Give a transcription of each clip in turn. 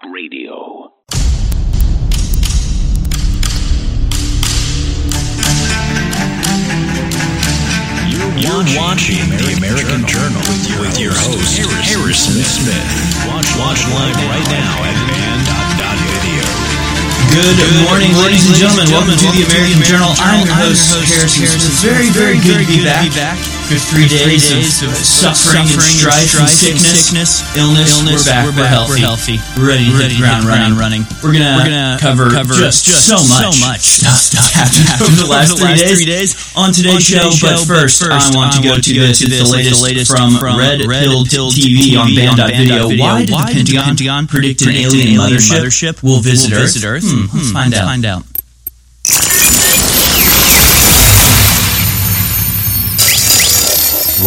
Talk Radio. You're watching the American Journal with your host, Harrison Smith. Watch, watch live right now at band.video. Good morning, ladies and gentlemen. Welcome to the American Journal. I'm your host, Harrison Smith. It's very, very good to be back. After three days of suffering and strife and sickness, illness, we're back. We're healthy. We're ready to hit the ground running. running. We're gonna cover just so much stuff that's happened over the last three days on today's show. But first, I want to go to this, the latest from Red Pill TV on Band.video. Why did the Pentagon predict an alien mothership will visit Earth? Hmm, let's find out.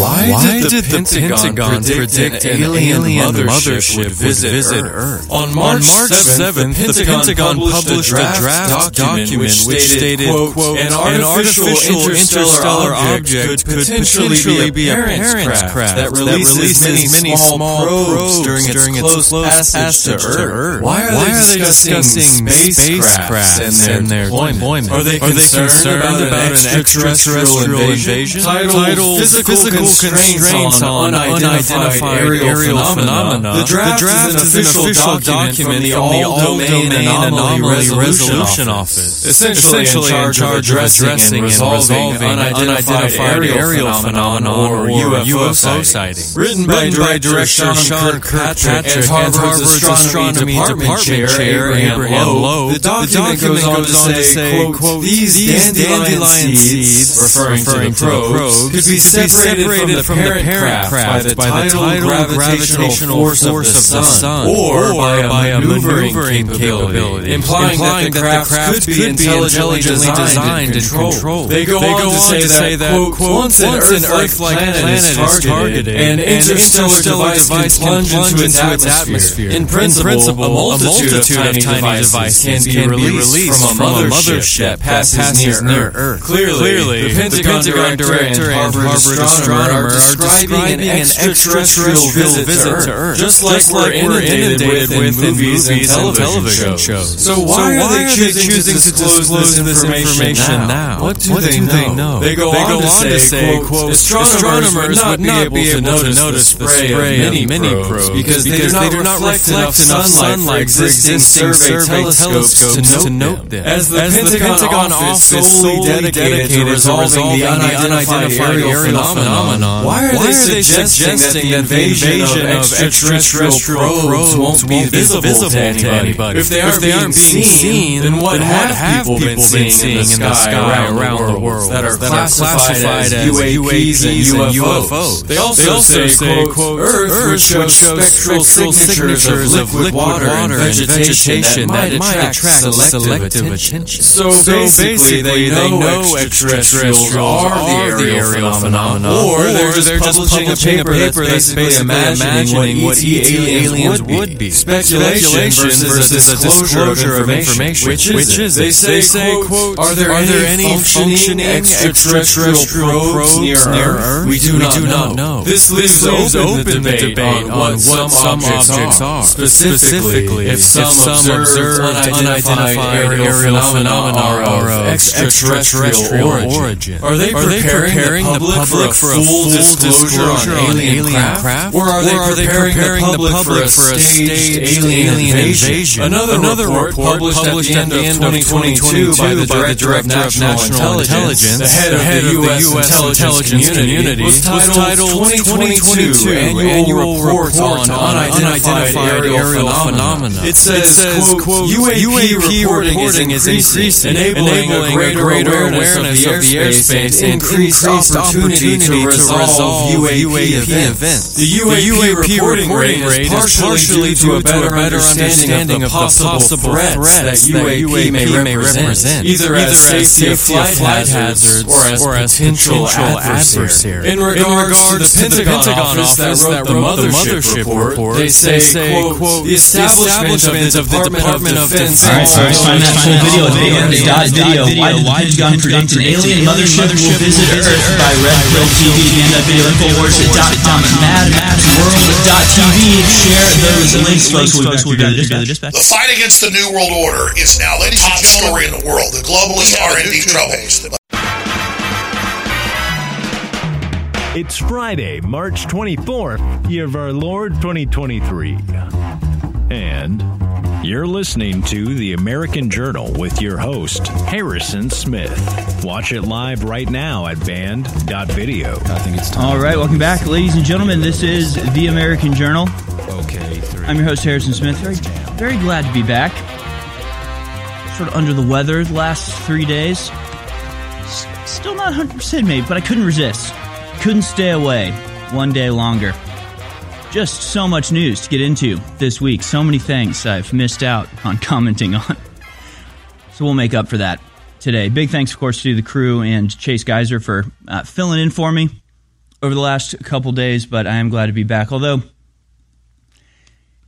Out. Why, did, the, Pentagon, predict, an alien, mothership, would visit, Earth? On March, 7th, the Pentagon published a draft, document which stated, quote, quote, an artificial interstellar object could potentially be a parent craft that releases many small probes during its close passage to Earth. Why are they discussing spacecrafts and their deployment? Are they concerned about an extraterrestrial invasion? Titled Physical constraints on unidentified aerial phenomena. The draft, is an official document from the All-Domain Anomaly Resolution Office, essentially in charge of addressing and resolving unidentified aerial phenomena or UFO sightings. Written by Director Sean Kirkpatrick and Harvard's Astronomy Department Chair Abraham Loeb, the document goes on to say, quote, these dandelion seeds, referring to the probes, could be separated separated from, the parent craft, by the tidal gravitational force of the sun, or by a maneuvering capability, implying that the craft could be intelligently designed and controlled. They go on to say that, quote, once an Earth-like planet is targeted, an interstellar device can plunge into its atmosphere. In principle, a multitude of tiny devices can be released from a mothership that passes near Earth. Clearly, the Pentagon Director and Harvard astronomer are describing an extraterrestrial visit to Earth, just like we're inundated with in movies and television shows. So why are they choosing to disclose this information now? What do they know? They go on to say, quote, astronomers would not be able to notice the spray of many probes because they do not reflect enough sunlight for existing survey telescopes to note them. As the Pentagon office is solely dedicated to resolving the unidentified aerial phenomenon, why are, Why they, suggesting suggesting that the invasion of extraterrestrial probes won't be visible to anybody? If they aren't, being, seen, then what, have, people been seeing in the sky around the world that are classified as UAPs and UFOs? They also say, quote, Earth would show spectral signatures of liquid water and vegetation that might attract selective attention. So basically, they know extraterrestrials are the aerial phenomena, or they're just publishing, publishing a paper, a paper that's basically imagining what ET aliens would be. Speculation versus a disclosure of information. Which is, it? They say, quote, are there, are there any functioning extraterrestrial probes near Earth? We do not know. This leaves open the debate on what some objects are. Specifically, if some observed unidentified aerial phenomena are of extraterrestrial origin. Are they preparing the public for a full disclosure on alien, craft? Or are they, or are they preparing, the public, for a staged alien, invasion? Another, Another report, published, published at the end of 2022 by the Director of National Intelligence, the head of the U.S. Intelligence Community, was titled 2022 Annual Report on Unidentified Aerial Phenomena. It says, quote, UAP reporting is increasing, enabling a greater awareness of the airspace and increased opportunity to resolve UAP events. The UAP reporting rate is partially due to a better understanding of the possible threats that UAP may represent, either as safety of flight hazards or as potential adversaries. In regard to the Pentagon office that wrote the mothership report, they say, quote, the establishment of the Department of Defense. All right, so let's find that full video at band.video. Why did the Pentagon predict an alien mothership will visit Earth by Red Pill TV? advan.video, infowars.com, madmaxworld.tv. Share those links, folks. We'll be back to your dispatch. The fight against the New World Order is now the top story in the world. The globalists are in deep trouble. It's Friday, March 24th, year of our Lord 2023. And you're listening to the American Journal with your host, Harrison Smith. Watch it live right now at band.video. I think it's time. All right, welcome back, ladies and gentlemen. This is the American Journal. Okay, three. I'm your host, Harrison Smith. Very, very glad to be back. Sort of under the weather the last three days. S- Still not 100% maybe, but I couldn't resist. Couldn't stay away one day longer. Just so much news to get into this week. So many things I've missed out on commenting on. So we'll make up for that today. Big thanks, of course, to the crew and Chase Geiser for uh, filling in for me over the last couple days. But I am glad to be back. Although,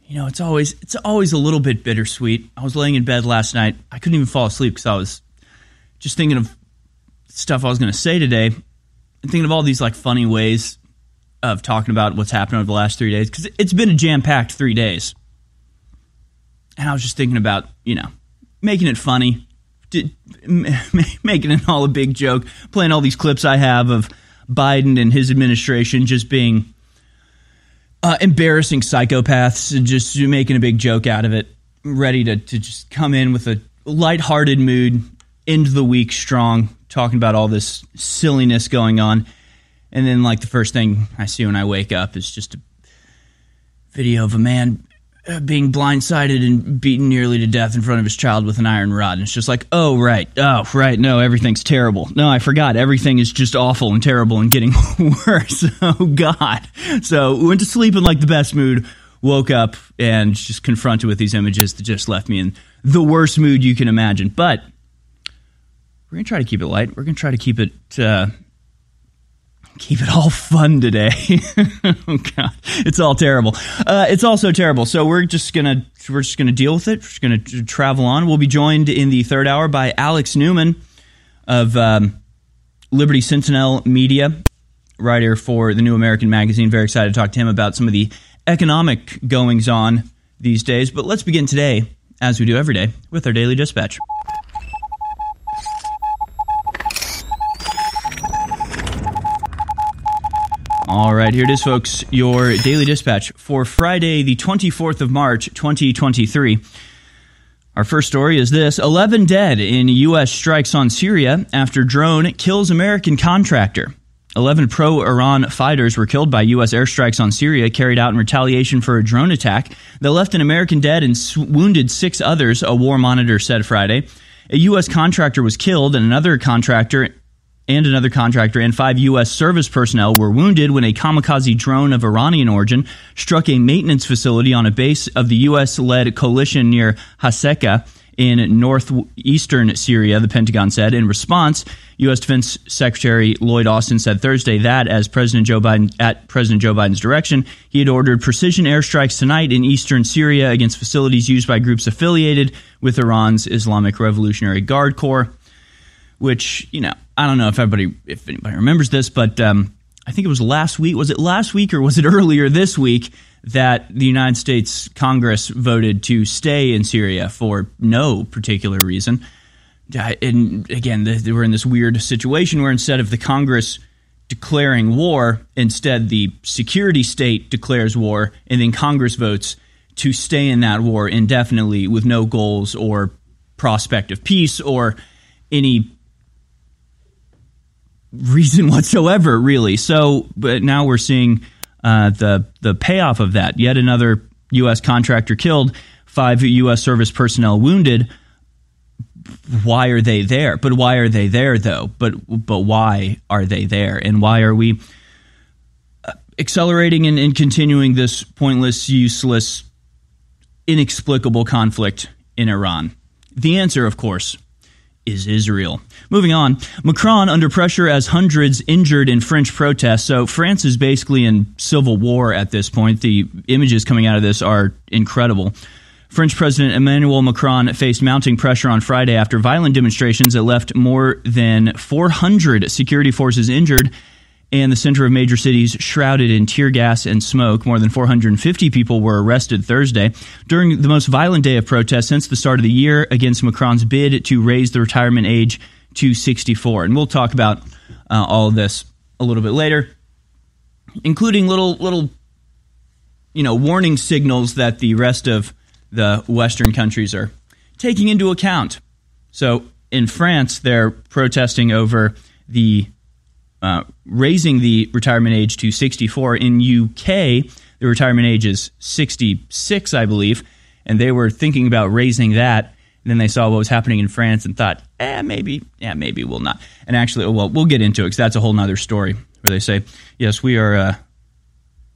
you know, it's always it's always a little bit bittersweet. I was laying in bed last night. I couldn't even fall asleep because I was just thinking of stuff I was going to say today and thinking of all these like funny ways of talking about what's happened over the last three days because it's been a jam packed three days. And I was just thinking about, you know, making it funny, making it all a big joke, playing all these clips I have of Biden and his administration just being uh, embarrassing psychopaths just making a big joke out of it, ready to, to just come in with a lighthearted mood, end the week strong, talking about all this silliness going on. And then, like, the first thing I see when I wake up is just a video of a man uh, being blindsided and beaten nearly to death in front of his child with an iron rod. And it's just like, oh, right. Oh, right. No, everything's terrible. No, I forgot. Everything is just awful and terrible and getting worse. Oh, God. So, went to sleep in like the best mood, woke up and just confronted with these images that just left me in the worst mood you can imagine. But we're going to try to keep it light. We're going to try to keep it. Uh, keep it all fun today. oh God, it's all terrible. Uh, it's also terrible. So we're just gonna we're just gonna deal with it. We're just gonna t- travel on. We'll be joined in the third hour by Alex Newman of um, Liberty Sentinel Media, writer for the New American Magazine. Very excited to talk to him about some of the economic goings on these days. But let's begin today, as we do every day, with our daily dispatch. All right, here it is, folks. Your daily dispatch for Friday, the 24th of March, 2023. Our first story is this 11 dead in U.S. strikes on Syria after drone kills American contractor. 11 pro Iran fighters were killed by U.S. airstrikes on Syria carried out in retaliation for a drone attack that left an American dead and wounded six others, a war monitor said Friday. A U.S. contractor was killed and another contractor and another contractor and five U.S. service personnel were wounded when a kamikaze drone of Iranian origin struck a maintenance facility on a base of the U.S. led coalition near Hasakah in northeastern Syria, the Pentagon said. In response, U.S. Defense Secretary Lloyd Austin said Thursday that, as President Joe Biden, at President Joe Biden's direction, he had ordered precision airstrikes tonight in eastern Syria against facilities used by groups affiliated with Iran's Islamic Revolutionary Guard Corps which you know I don't know if everybody if anybody remembers this, but um, I think it was last week. Was it last week or was it earlier this week that the United States Congress voted to stay in Syria for no particular reason? And again, the, we're in this weird situation where instead of the Congress declaring war, instead the security state declares war, and then Congress votes to stay in that war indefinitely with no goals or prospect of peace or any reason whatsoever, really. So, but now we're seeing uh, the the payoff of that. Yet another U.S. contractor killed, five U.S. service personnel wounded. Why are they there? But why are they there, though? But but why are they there? And why are we uh, accelerating and, and continuing this pointless, useless, inexplicable conflict in Iran? The answer, of course, is Israel. Moving on, Macron under pressure as hundreds injured in French protests. So France is basically in civil war at this point. The images coming out of this are incredible. French President Emmanuel Macron faced mounting pressure on Friday after violent demonstrations that left more than 400 security forces injured and the center of major cities shrouded in tear gas and smoke. More than 450 people were arrested Thursday during the most violent day of protest since the start of the year against Macron's bid to raise the retirement age to 64. And we'll talk about uh, all of this a little bit later, including little little you know warning signals that the rest of the Western countries are taking into account. So in France, they're protesting over the uh, raising the retirement age to 64. In UK, the retirement age is 66, I believe, and they were thinking about raising that. And then they saw what was happening in France and thought, eh, maybe, yeah, maybe we'll not. And actually, well, we'll get into it because that's a whole other story where they say, yes, we are. Uh,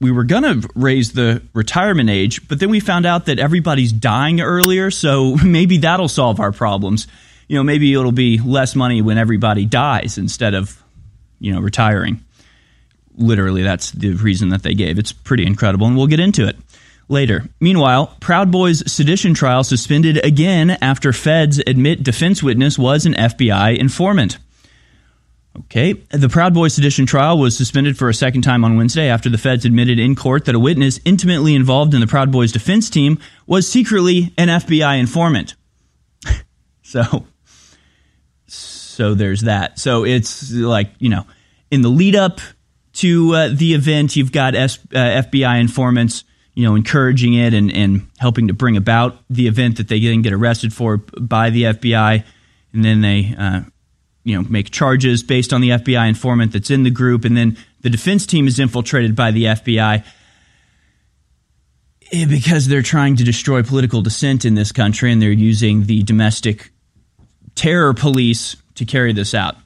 we were going to raise the retirement age, but then we found out that everybody's dying earlier, so maybe that'll solve our problems. You know, maybe it'll be less money when everybody dies instead of you know, retiring. Literally, that's the reason that they gave. It's pretty incredible, and we'll get into it later. Meanwhile, Proud Boys sedition trial suspended again after feds admit defense witness was an FBI informant. Okay, the Proud Boys sedition trial was suspended for a second time on Wednesday after the feds admitted in court that a witness intimately involved in the Proud Boys defense team was secretly an FBI informant. so so there's that. So it's like, you know, in the lead up to uh, the event, you've got S- uh, FBI informants, you know, encouraging it and, and helping to bring about the event that they then get arrested for by the FBI. And then they, uh, you know, make charges based on the FBI informant that's in the group. And then the defense team is infiltrated by the FBI eh, because they're trying to destroy political dissent in this country and they're using the domestic terror police to carry this out.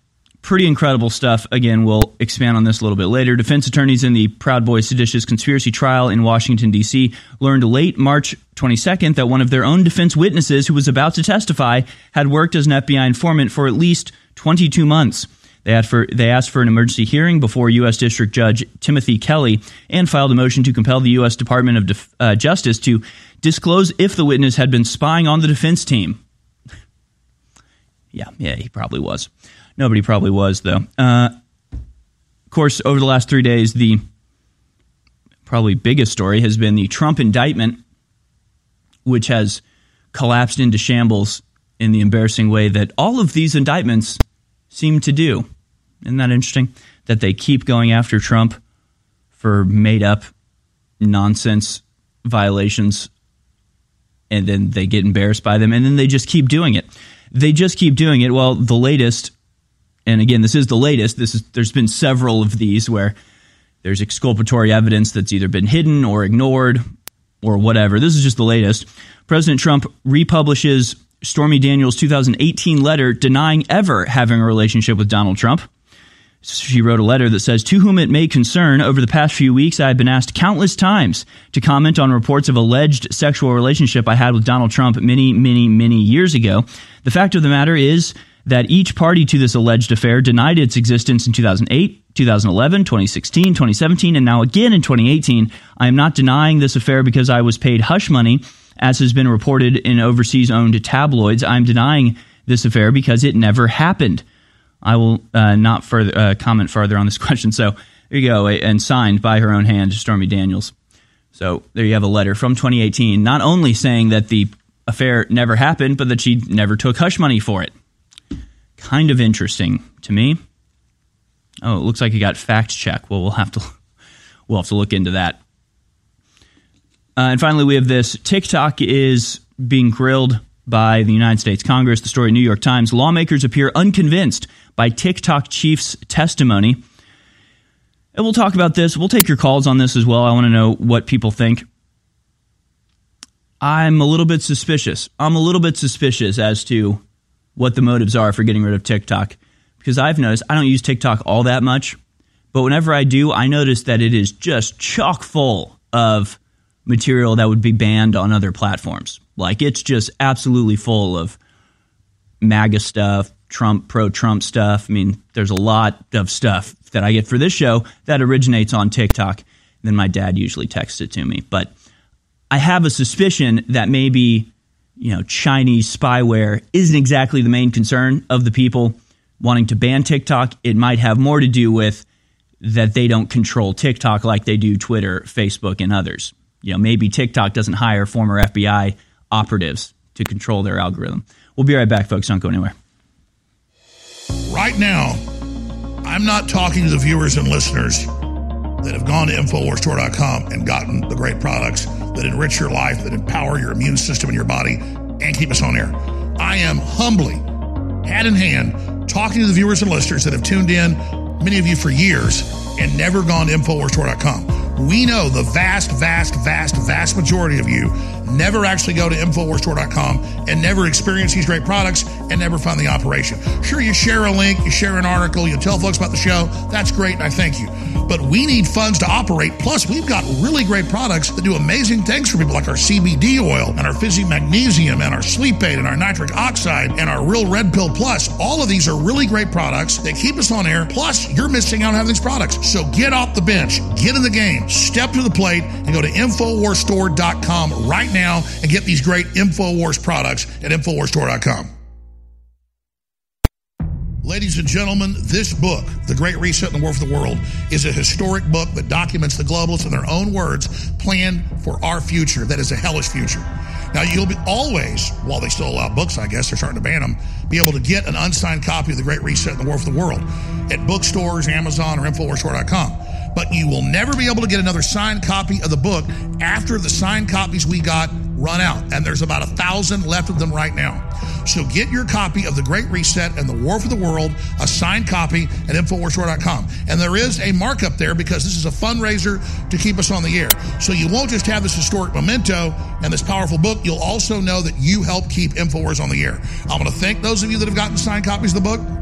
Pretty incredible stuff. Again, we'll expand on this a little bit later. Defense attorneys in the Proud Boys seditious conspiracy trial in Washington, D.C., learned late March 22nd that one of their own defense witnesses who was about to testify had worked as an FBI informant for at least 22 months. They for, they asked for an emergency hearing before U.S. District Judge Timothy Kelly and filed a motion to compel the U.S. Department of uh, Justice to disclose if the witness had been spying on the defense team. Yeah, yeah, he probably was. Nobody probably was, though. Uh, of course, over the last three days, the probably biggest story has been the Trump indictment, which has collapsed into shambles in the embarrassing way that all of these indictments seem to do. Isn't that interesting? That they keep going after Trump for made up nonsense violations and then they get embarrassed by them and then they just keep doing it they just keep doing it. Well, the latest, and again, this is the latest. This is there's been several of these where there's exculpatory evidence that's either been hidden or ignored or whatever. This is just the latest. President Trump republishes Stormy Daniels' 2018 letter denying ever having a relationship with Donald Trump. She wrote a letter that says, To whom it may concern, over the past few weeks, I have been asked countless times to comment on reports of alleged sexual relationship I had with Donald Trump many, many, many years ago. The fact of the matter is that each party to this alleged affair denied its existence in 2008, 2011, 2016, 2017, and now again in 2018. I am not denying this affair because I was paid hush money, as has been reported in overseas owned tabloids. I'm denying this affair because it never happened. I will uh, not further uh, comment further on this question. So there you go, and signed by her own hand, Stormy Daniels. So there you have a letter from 2018, not only saying that the affair never happened, but that she never took hush money for it. Kind of interesting to me. Oh, it looks like you got fact check. Well, we'll have to we'll have to look into that. Uh, and finally, we have this: TikTok is being grilled by the United States Congress. The story, New York Times: lawmakers appear unconvinced by TikTok chief's testimony. And we'll talk about this. We'll take your calls on this as well. I want to know what people think. I'm a little bit suspicious. I'm a little bit suspicious as to what the motives are for getting rid of TikTok because I've noticed I don't use TikTok all that much, but whenever I do, I notice that it is just chock full of material that would be banned on other platforms. Like it's just absolutely full of MAGA stuff, Trump, pro Trump stuff. I mean, there's a lot of stuff that I get for this show that originates on TikTok. Then my dad usually texts it to me. But I have a suspicion that maybe, you know, Chinese spyware isn't exactly the main concern of the people wanting to ban TikTok. It might have more to do with that they don't control TikTok like they do Twitter, Facebook, and others. You know, maybe TikTok doesn't hire former FBI operatives to control their algorithm. We'll be right back, folks. Don't go anywhere. Right now, I'm not talking to the viewers and listeners that have gone to InfoWarsStore.com and gotten the great products that enrich your life, that empower your immune system and your body, and keep us on air. I am humbly, hand in hand, talking to the viewers and listeners that have tuned in, many of you for years, and never gone to InfoWarsStore.com. We know the vast, vast, vast, vast majority of you never actually go to InfoWarsStore.com and never experience these great products and never fund the operation. Sure, you share a link, you share an article, you tell folks about the show. That's great, and I thank you. But we need funds to operate. Plus, we've got really great products that do amazing things for people, like our CBD oil and our Fizzy Magnesium and our Sleep Aid and our Nitric Oxide and our Real Red Pill Plus. All of these are really great products that keep us on air. Plus, you're missing out on having these products. So get off the bench, get in the game, step to the plate, and go to InfoWarsStore.com right now and get these great InfoWars products at InfoWarsStore.com. Ladies and gentlemen, this book, The Great Reset and the War for the World, is a historic book that documents the globalists in their own words plan for our future that is a hellish future. Now, you'll be always, while they still allow books, I guess they're starting to ban them, be able to get an unsigned copy of The Great Reset and the War for the World at bookstores, Amazon, or InfoWarsStore.com. But you will never be able to get another signed copy of the book after the signed copies we got run out. And there's about a thousand left of them right now. So get your copy of The Great Reset and the War for the World, a signed copy at InfoWarsStore.com. And there is a markup there because this is a fundraiser to keep us on the air. So you won't just have this historic memento and this powerful book, you'll also know that you help keep InfoWars on the air. I'm going to thank those of you that have gotten signed copies of the book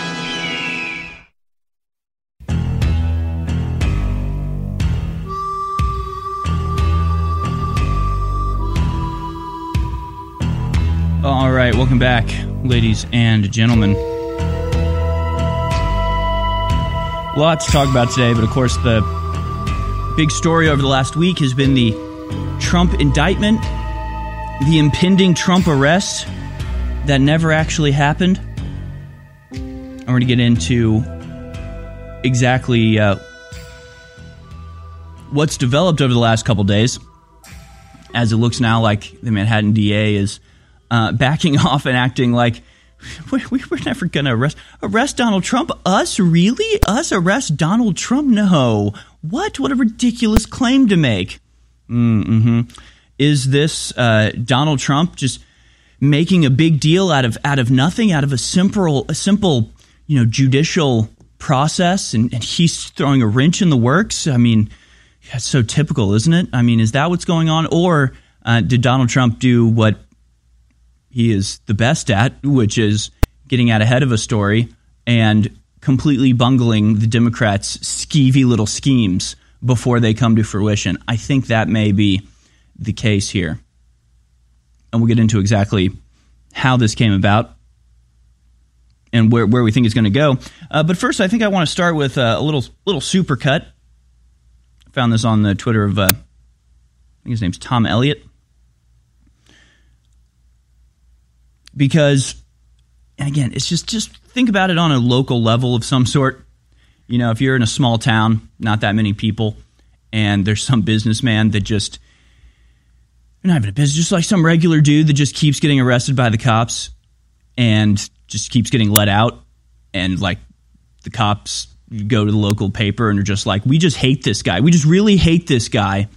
welcome back, ladies and gentlemen. A lot to talk about today, but of course, the big story over the last week has been the Trump indictment, the impending Trump arrest that never actually happened. I'm going to get into exactly uh, what's developed over the last couple days, as it looks now like the Manhattan DA is uh, backing off and acting like we, we, we're never going to arrest arrest Donald Trump. Us really? Us arrest Donald Trump? No. What? What a ridiculous claim to make. Mm-hmm. Is this uh, Donald Trump just making a big deal out of out of nothing, out of a simple a simple you know judicial process, and, and he's throwing a wrench in the works? I mean, that's so typical, isn't it? I mean, is that what's going on, or uh, did Donald Trump do what he is the best at, which is getting out ahead of a story and completely bungling the Democrats' skeevy little schemes before they come to fruition. I think that may be the case here. And we'll get into exactly how this came about and where, where we think it's going to go. Uh, but first, I think I want to start with uh, a little little supercut. Found this on the Twitter of, uh, I think his name's Tom Elliott. Because and again it's just just think about it on a local level of some sort. You know if you're in a small town not that many people and there's some businessman that just not even a business just like some regular dude that just keeps getting arrested by the cops and just keeps getting let out. And like the cops go to the local paper and are just like we just hate this guy. We just really hate this guy.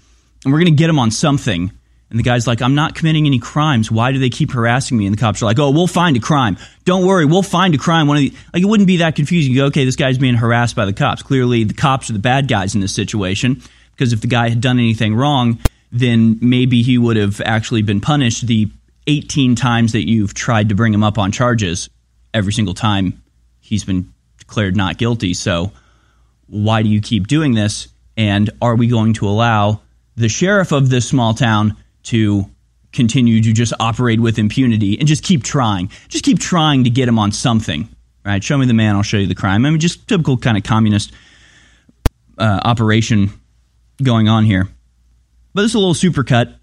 And we're to get him on something and the guy's like, I'm not committing any crimes. Why do they keep harassing me? And the cops are like, Oh, we'll find a crime. Don't worry, we'll find a crime. One of the, like it wouldn't be that confusing. You go, okay, this guy's being harassed by the cops. Clearly, the cops are the bad guys in this situation because if the guy had done anything wrong, then maybe he would have actually been punished the 18 times that you've tried to bring him up on charges. Every single time he's been declared not guilty. So why do you keep doing this? And are we going to allow the sheriff of this small town to continue to just operate with impunity and just keep trying. Just keep trying to get him on something. Right? Show me the man, I'll show you the crime. I mean, just typical kind of communist uh, operation going on here. But this is a little supercut,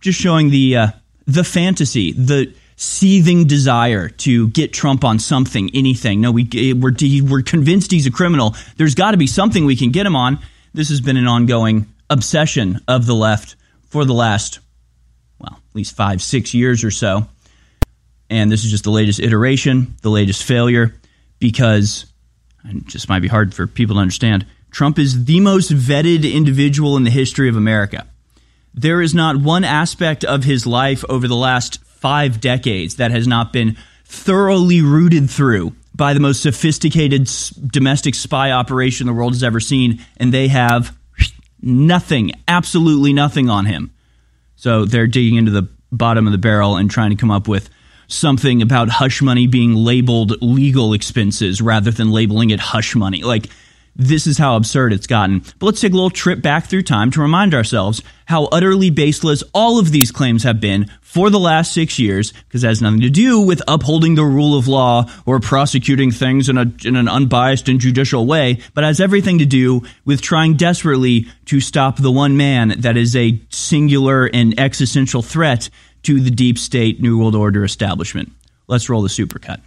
just showing the uh, the fantasy, the seething desire to get Trump on something, anything. No, we we're we're convinced he's a criminal. There's got to be something we can get him on. This has been an ongoing obsession of the left for the last at least five, six years or so. And this is just the latest iteration, the latest failure, because it just might be hard for people to understand. Trump is the most vetted individual in the history of America. There is not one aspect of his life over the last five decades that has not been thoroughly rooted through by the most sophisticated domestic spy operation the world has ever seen, and they have nothing, absolutely nothing on him. So they're digging into the bottom of the barrel and trying to come up with something about hush money being labeled legal expenses rather than labeling it hush money. Like, this is how absurd it's gotten. But let's take a little trip back through time to remind ourselves how utterly baseless all of these claims have been for the last six years, because it has nothing to do with upholding the rule of law or prosecuting things in, a, in an unbiased and judicial way, but has everything to do with trying desperately to stop the one man that is a singular and existential threat to the deep state New World Order establishment. Let's roll the supercut.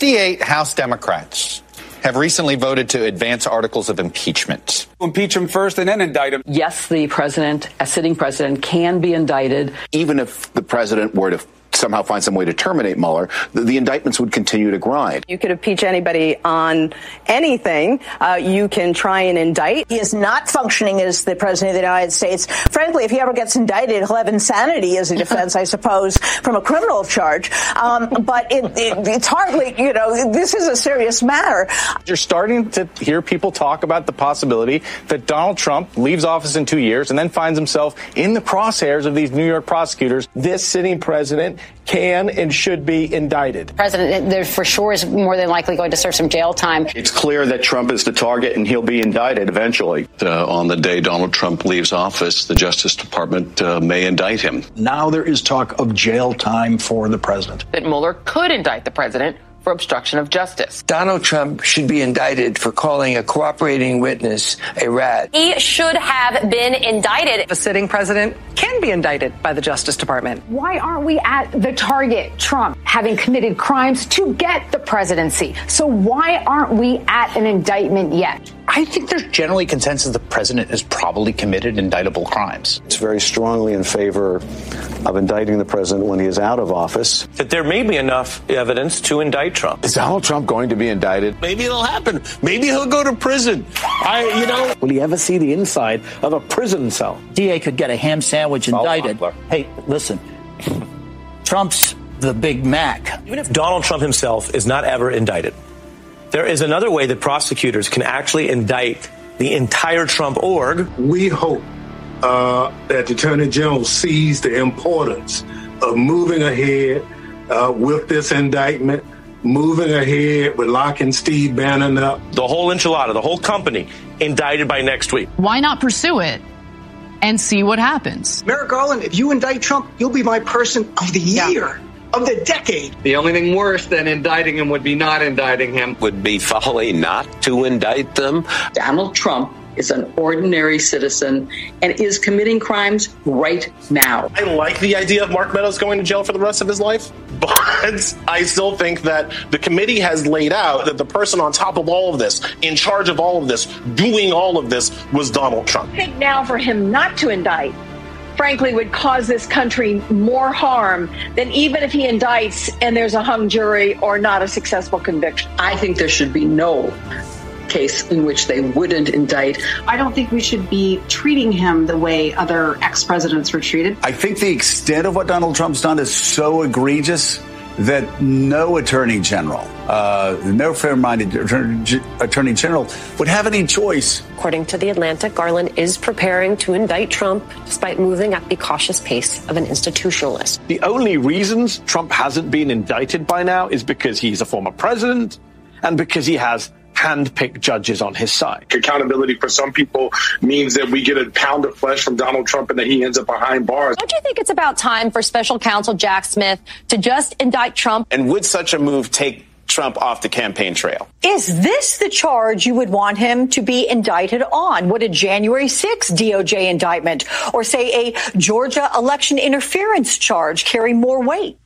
58 House Democrats have recently voted to advance articles of impeachment. Impeach him first and then indict him. Yes, the president, a sitting president, can be indicted. Even if the president were to somehow find some way to terminate Mueller, the, the, indictments would continue to grind. You could impeach anybody on anything. Uh, you can try and indict. He is not functioning as the president of the United States. Frankly, if he ever gets indicted, he'll have insanity as a defense, I suppose, from a criminal charge. Um, but it, it, it's hardly, you know, this is a serious matter. You're starting to hear people talk about the possibility that Donald Trump leaves office in two years and then finds himself in the crosshairs of these New York prosecutors. This sitting president can and should be indicted. President, there for sure is more than likely going to serve some jail time. It's clear that Trump is the target and he'll be indicted eventually. Uh, on the day Donald Trump leaves office, the Justice Department uh, may indict him. Now there is talk of jail time for the president. That Mueller could indict the president for obstruction of justice. Donald Trump should be indicted for calling a cooperating witness a rat. He should have been indicted. The sitting president can be indicted by the Justice Department. Why aren't we at the target, Trump, having committed crimes to get the presidency? So why aren't we at an indictment yet? I think there's generally consensus the president has probably committed indictable crimes. It's very strongly in favor of indicting the president when he is out of office. That there may be enough evidence to indict Trump. Is Donald Trump going to be indicted? Maybe it'll happen. Maybe he'll go to prison. I, you know. Will he ever see the inside of a prison cell? DA could get a ham sandwich indicted. Hey, listen. Trump's the Big Mac. Even if Donald Trump himself is not ever indicted, there is another way that prosecutors can actually indict the entire Trump org. We hope uh, that the Attorney General sees the importance of moving ahead uh, with this indictment, moving ahead with locking Steve Bannon up. The whole enchilada, the whole company, indicted by next week. Why not pursue it? And see what happens. Merrick Garland, if you indict Trump, you'll be my person of the year. Yeah of the decade. The only thing worse than indicting him would be not indicting him. Would be folly not to indict them. Donald Trump is an ordinary citizen and is committing crimes right now. I like the idea of Mark Meadows going to jail for the rest of his life, but I still think that the committee has laid out that the person on top of all of this, in charge of all of this, doing all of this, was Donald Trump. I think now for him not to indict frankly, would cause this country more harm than even if he indicts and there's a hung jury or not a successful conviction. I think there should be no case in which they wouldn't indict. I don't think we should be treating him the way other ex presidents were treated. I think the extent of what Donald Trump's done is so egregious that no attorney general, uh, no fair minded attorney general would have any choice. According to The Atlantic, Garland is preparing to indict Trump despite moving at the cautious pace of an institutionalist. The only reasons Trump hasn't been indicted by now is because he's a former president and because he has handpick judges on his side. Accountability for some people means that we get a pound of flesh from Donald Trump and that he ends up behind bars. Don't you think it's about time for special counsel Jack Smith to just indict Trump? And would such a move take Trump off the campaign trail? Is this the charge you would want him to be indicted on? Would a January 6 DOJ indictment or, say, a Georgia election interference charge carry more weight?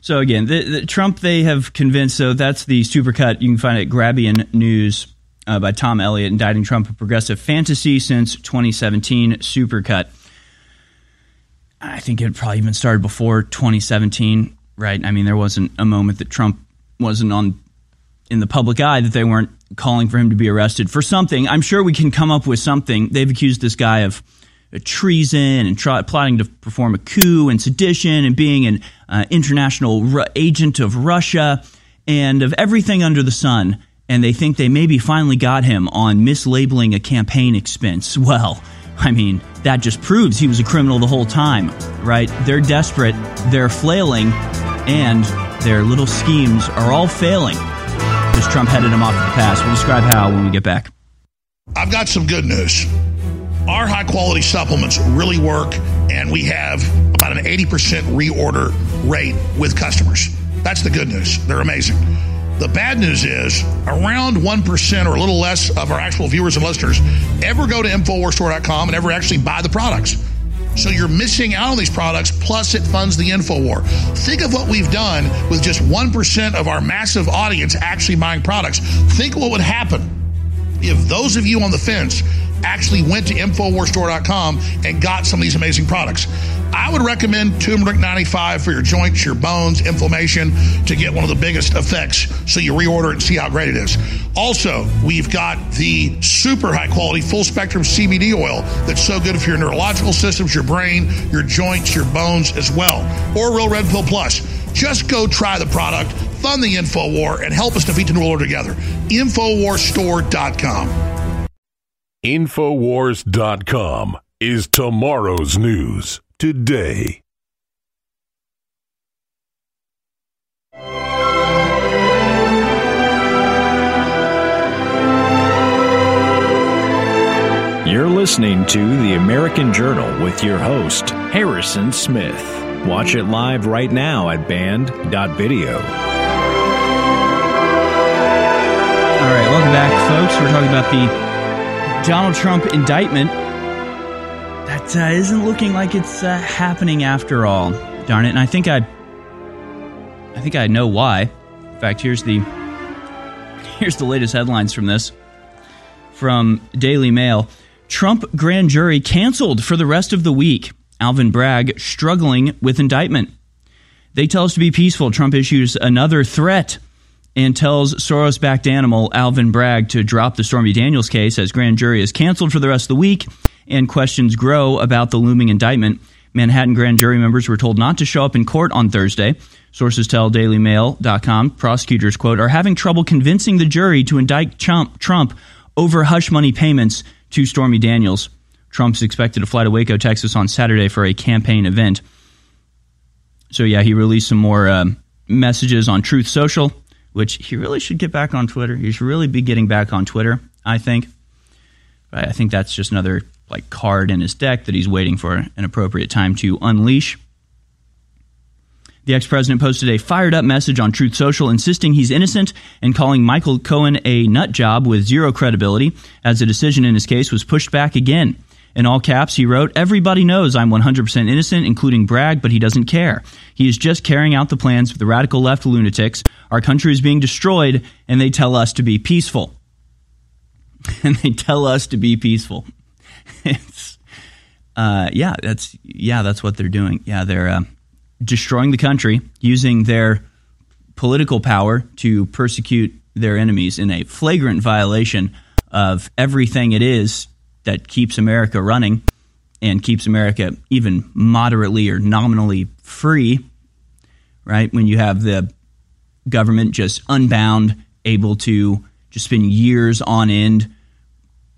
So again, the, the Trump they have convinced. So that's the supercut. You can find it at Grabien News uh, by Tom Elliott, indicting Trump a progressive fantasy since 2017 supercut. I think it probably even started before 2017, right? I mean, there wasn't a moment that Trump wasn't on in the public eye that they weren't calling for him to be arrested for something. I'm sure we can come up with something. They've accused this guy of treason and try, plotting to perform a coup and sedition and being an uh, international ru- agent of Russia and of everything under the sun. And they think they maybe finally got him on mislabeling a campaign expense. Well, I mean, that just proves he was a criminal the whole time, right? They're desperate, they're flailing, and their little schemes are all failing because Trump headed them off the pass. We'll describe how when we get back. I've got some good news. Our high quality supplements really work, and we have about an 80% reorder rate with customers. That's the good news. They're amazing. The bad news is around 1% or a little less of our actual viewers and listeners ever go to InfoWarsStore.com and ever actually buy the products. So you're missing out on these products, plus it funds the InfoWar. Think of what we've done with just 1% of our massive audience actually buying products. Think what would happen if those of you on the fence actually went to InfoWarsStore.com and got some of these amazing products. I would recommend turmeric 95 for your joints, your bones, inflammation to get one of the biggest effects so you reorder it and see how great it is. Also, we've got the super high quality full spectrum CBD oil that's so good for your neurological systems, your brain, your joints, your bones as well. Or Real Red Pill Plus. Just go try the product, fund the InfoWar, and help us defeat the New World together. InfoWarsStore.com. Infowars.com is tomorrow's news today. You're listening to The American Journal with your host, Harrison Smith. Watch it live right now at band.video. All right, welcome back, folks. We're talking about the Donald Trump indictment. That uh, not looking like it's uh, happening after all. Darn it! And I think I, I think I know why. In fact, here's the here's the latest headlines from this from Daily Mail. Trump grand jury canceled for the rest of the week. Alvin Bragg struggling with indictment. They tell us to be peaceful. Trump issues another threat and tells Soros backed animal Alvin Bragg to drop the Stormy Daniels case as grand jury is canceled for the rest of the week and questions grow about the looming indictment. Manhattan grand jury members were told not to show up in court on Thursday. Sources tell DailyMail.com prosecutors, quote, are having trouble convincing the jury to indict Trump, Trump over hush money payments to Stormy Daniels. Trump's expected to fly to Waco, Texas on Saturday for a campaign event. So, yeah, he released some more uh, messages on Truth Social, which he really should get back on Twitter. He should really be getting back on Twitter, I think. I think that's just another like card in his deck that he's waiting for an appropriate time to unleash. The ex president posted a fired up message on Truth Social insisting he's innocent and calling Michael Cohen a nut job with zero credibility as the decision in his case was pushed back again. In all caps, he wrote, Everybody knows I'm 100% innocent, including Bragg, but he doesn't care. He is just carrying out the plans of the radical left lunatics. Our country is being destroyed, and they tell us to be peaceful. and they tell us to be peaceful. it's, uh, yeah, that's yeah, that's what they're doing. Yeah, they're uh, destroying the country using their political power to persecute their enemies in a flagrant violation of everything it is that keeps America running and keeps America even moderately or nominally free. Right when you have the government just unbound, able to just spend years on end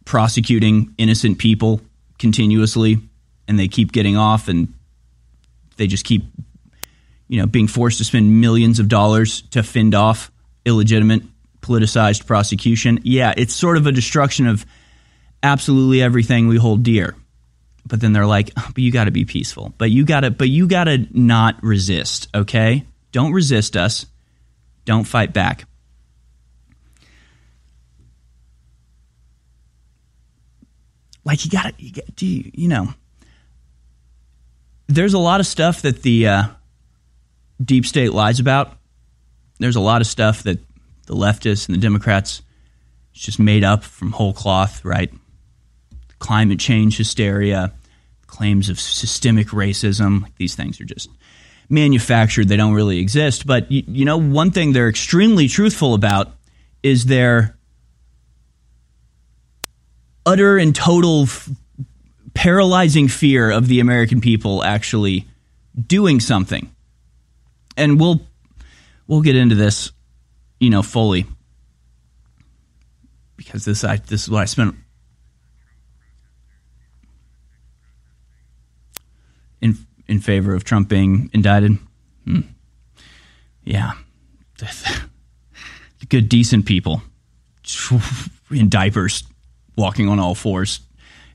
prosecuting innocent people continuously and they keep getting off and they just keep you know being forced to spend millions of dollars to fend off illegitimate politicized prosecution. Yeah, it's sort of a destruction of absolutely everything we hold dear. But then they're like, oh, but you got to be peaceful. But you got to but you got to not resist, okay? Don't resist us. Don't fight back. Like you got to you, do you, you know there's a lot of stuff that the uh, deep state lies about. There's a lot of stuff that the leftists and the Democrats just made up from whole cloth, right? Climate change hysteria, claims of systemic racism. These things are just manufactured. They don't really exist. But you, you know, one thing they're extremely truthful about is their utter and total paralyzing fear of the American people actually doing something. And we'll we'll get into this, you know, fully because this I this is what I spent in favor of Trump being indicted. Hmm. Yeah, good decent people in diapers, walking on all fours,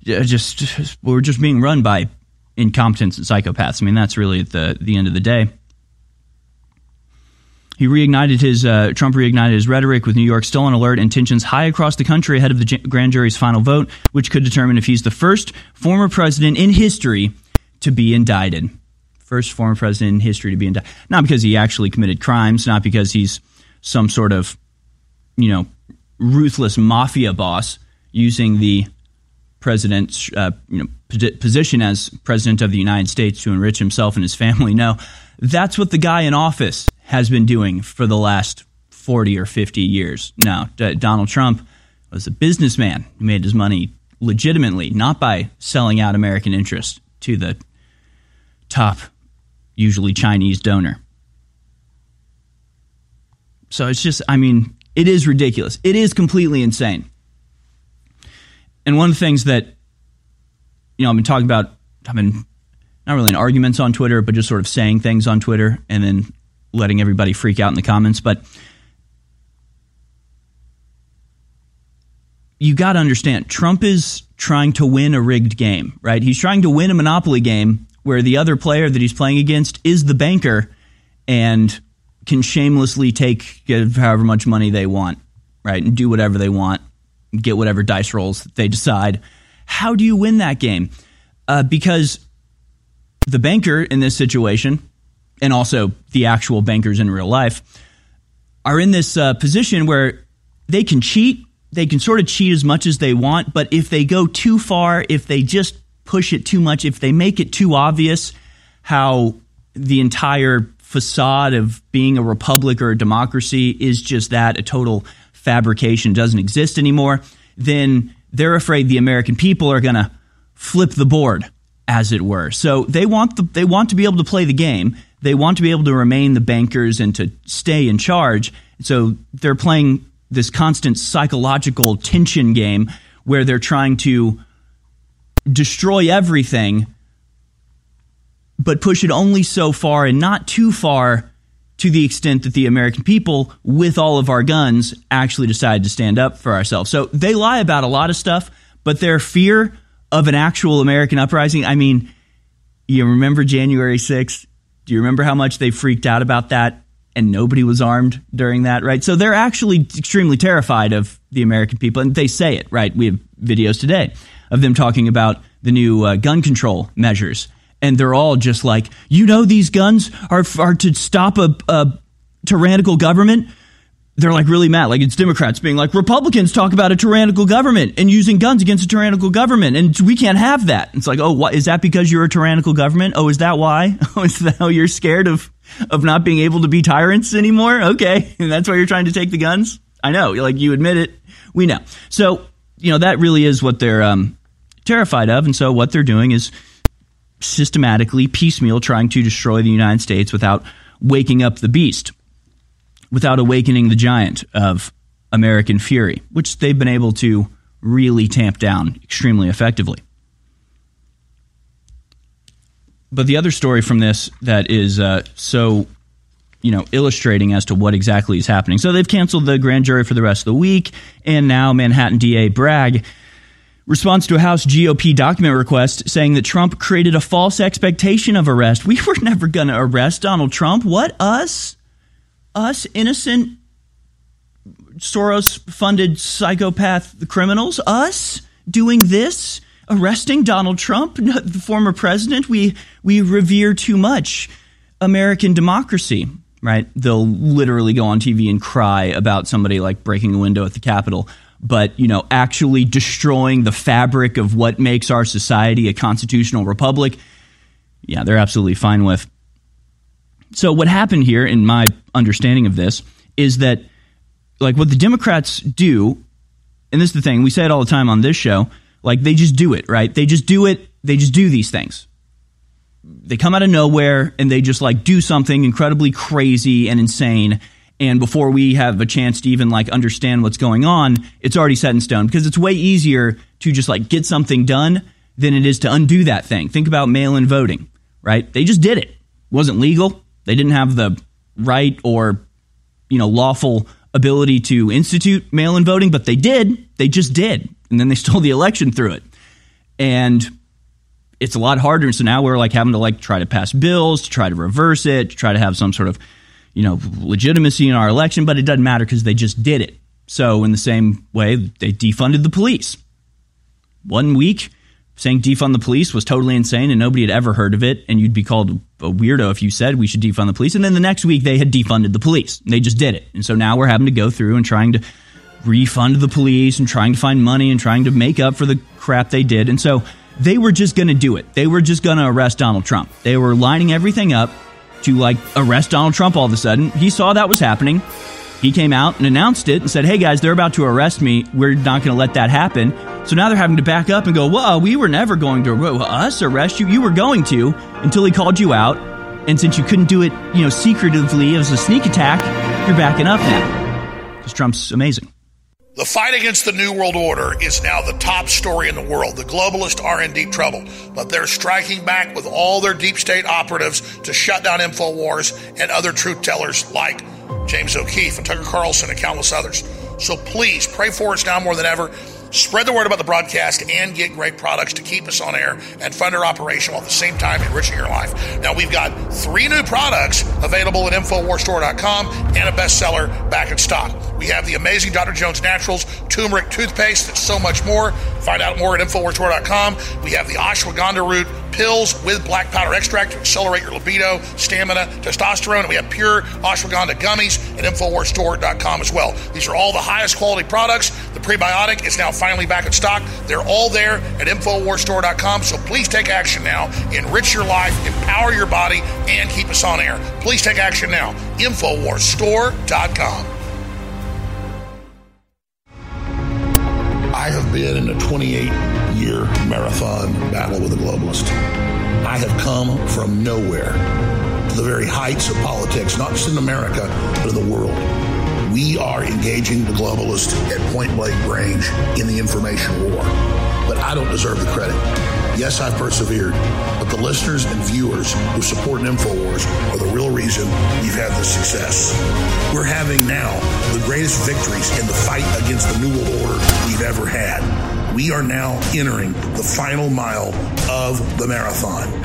just, just we're just being run by incompetents and psychopaths. I mean, that's really the the end of the day. He reignited his uh, Trump reignited his rhetoric with New York still on alert and tensions high across the country ahead of the grand jury's final vote, which could determine if he's the first former president in history to be indicted. First former president in history to be indicted, not because he actually committed crimes, not because he's some sort of, you know, ruthless mafia boss using the president's uh, you know position as president of the United States to enrich himself and his family. No, that's what the guy in office has been doing for the last 40 or 50 years. Now, D- Donald Trump was a businessman who made his money legitimately, not by selling out American interests to the top, usually Chinese donor. So it's just, I mean, it is ridiculous. It is completely insane. And one of the things that, you know, I've been talking about, I've been not really in arguments on Twitter, but just sort of saying things on Twitter and then letting everybody freak out in the comments. But you got to understand, Trump is trying to win a rigged game, right? He's trying to win a monopoly game where the other player that he's playing against is the banker and can shamelessly take however much money they want, right? And do whatever they want get whatever dice rolls they decide. How do you win that game? Uh, because the banker in this situation, and also the actual bankers in real life, are in this uh, position where they can cheat. They can sort of cheat as much as they want, but if they go too far, if they just push it too much, if they make it too obvious how the entire facade of being a republic or a democracy is just that a total fabrication doesn't exist anymore, then they're afraid the American people are going to flip the board, as it were. So they want the, they want to be able to play the game. They want to be able to remain the bankers and to stay in charge. So they're playing this constant psychological tension game where they're trying to destroy everything, but push it only so far and not too far to the extent that the American people, with all of our guns, actually decide to stand up for ourselves. So they lie about a lot of stuff, but their fear of an actual American uprising, I mean, you remember January 6th? Do you remember how much they freaked out about that? And nobody was armed during that, right? So they're actually extremely terrified of the American people, and they say it, right? We have videos today of them talking about the new uh, gun control measures and they're all just like, you know, these guns are are to stop a, a tyrannical government. They're like really mad. Like it's Democrats being like, Republicans talk about a tyrannical government and using guns against a tyrannical government, and we can't have that. It's like, oh, what, is that because you're a tyrannical government? Oh, is that why? Oh, is that how you're scared of of not being able to be tyrants anymore? Okay, and that's why you're trying to take the guns. I know, like you admit it. We know. So you know that really is what they're um, terrified of, and so what they're doing is systematically, piecemeal, trying to destroy the United States without waking up the beast, without awakening the giant of American fury, which they've been able to really tamp down extremely effectively. But the other story from this that is uh, so you know, illustrating as to what exactly is happening. So they've canceled the grand jury for the rest of the week, and now Manhattan DA Bragg responds to a House GOP document request saying that Trump created a false expectation of arrest. We were never going to arrest Donald Trump. What us? Us innocent Soros funded psychopath criminals? Us doing this? Arresting Donald Trump, the former president? We we revere too much American democracy, right? They'll literally go on TV and cry about somebody like breaking a window at the Capitol but you know actually destroying the fabric of what makes our society a constitutional republic yeah they're absolutely fine with. So what happened here in my understanding of this is that like what the democrats do and this is the thing we say it all the time on this show like they just do it right? They just do it they just do these things. They come out of nowhere and they just like do something incredibly crazy and insane and before we have a chance to even like understand what's going on it's already set in stone. Because it's way easier to just like get something done than it is to undo that thing. Think about mail-in voting right? They just did it. it wasn't legal. They didn't have the right or you know lawful ability to institute mail-in voting but they did. They just did. And then they stole the election through it. And it's a lot harder. So now we're like having to like try to pass bills to try to reverse it to try to have some sort of you know, legitimacy in our election, but it doesn't matter because they just did it. So, in the same way, they defunded the police. One week, saying defund the police was totally insane and nobody had ever heard of it, and you'd be called a weirdo if you said we should defund the police. And then the next week, they had defunded the police. They just did it. And so now we're having to go through and trying to refund the police and trying to find money and trying to make up for the crap they did. And so they were just going to do it. They were just going to arrest Donald Trump. They were lining everything up to like arrest Donald Trump all of a sudden. He saw that was happening. He came out and announced it and said, "Hey guys, they're about to arrest me. We're not going to let that happen." So now they're having to back up and go, "Well, we were never going to us arrest you. You were going to until he called you out, and since you couldn't do it, you know, secretively as a sneak attack, you're backing up now because Trump's amazing." The fight against the New World Order is now the top story in the world. The globalists are in deep trouble, but they're striking back with all their deep state operatives to shut down InfoWars and other truth tellers like James O'Keefe and Tucker Carlson and countless others. So please pray for us now more than ever. Spread the word about the broadcast and get great products to keep us on air and fund our operation while at the same time enriching your life. Now, we've got three new products available at InfoWarsStore.com and a bestseller back in stock. We have the amazing Dr. Jones Naturals turmeric toothpaste and so much more. Find out more at InfoWarsStore.com. We have the ashwagandha root pills with black powder extract to accelerate your libido, stamina, testosterone. And we have pure ashwagandha gummies at InfoWarsStore.com as well. These are all the highest quality products. The prebiotic is now finally back in stock. They're all there at InfoWarsStore.com. So please take action now. Enrich your life, empower your body, and keep us on air. Please take action now. InfoWarsStore.com. been in a 28 year marathon battle with a globalist. I have come from nowhere to the very heights of politics, not just in America, but in the world. We are engaging the globalist at point blank range in the information war. But I don't deserve the credit. Yes, I've persevered, but the listeners and viewers who support InfoWars are the real reason we've had this success. We're having now the greatest victories in the fight against the New World Order we've ever had. We are now entering the final mile of the marathon.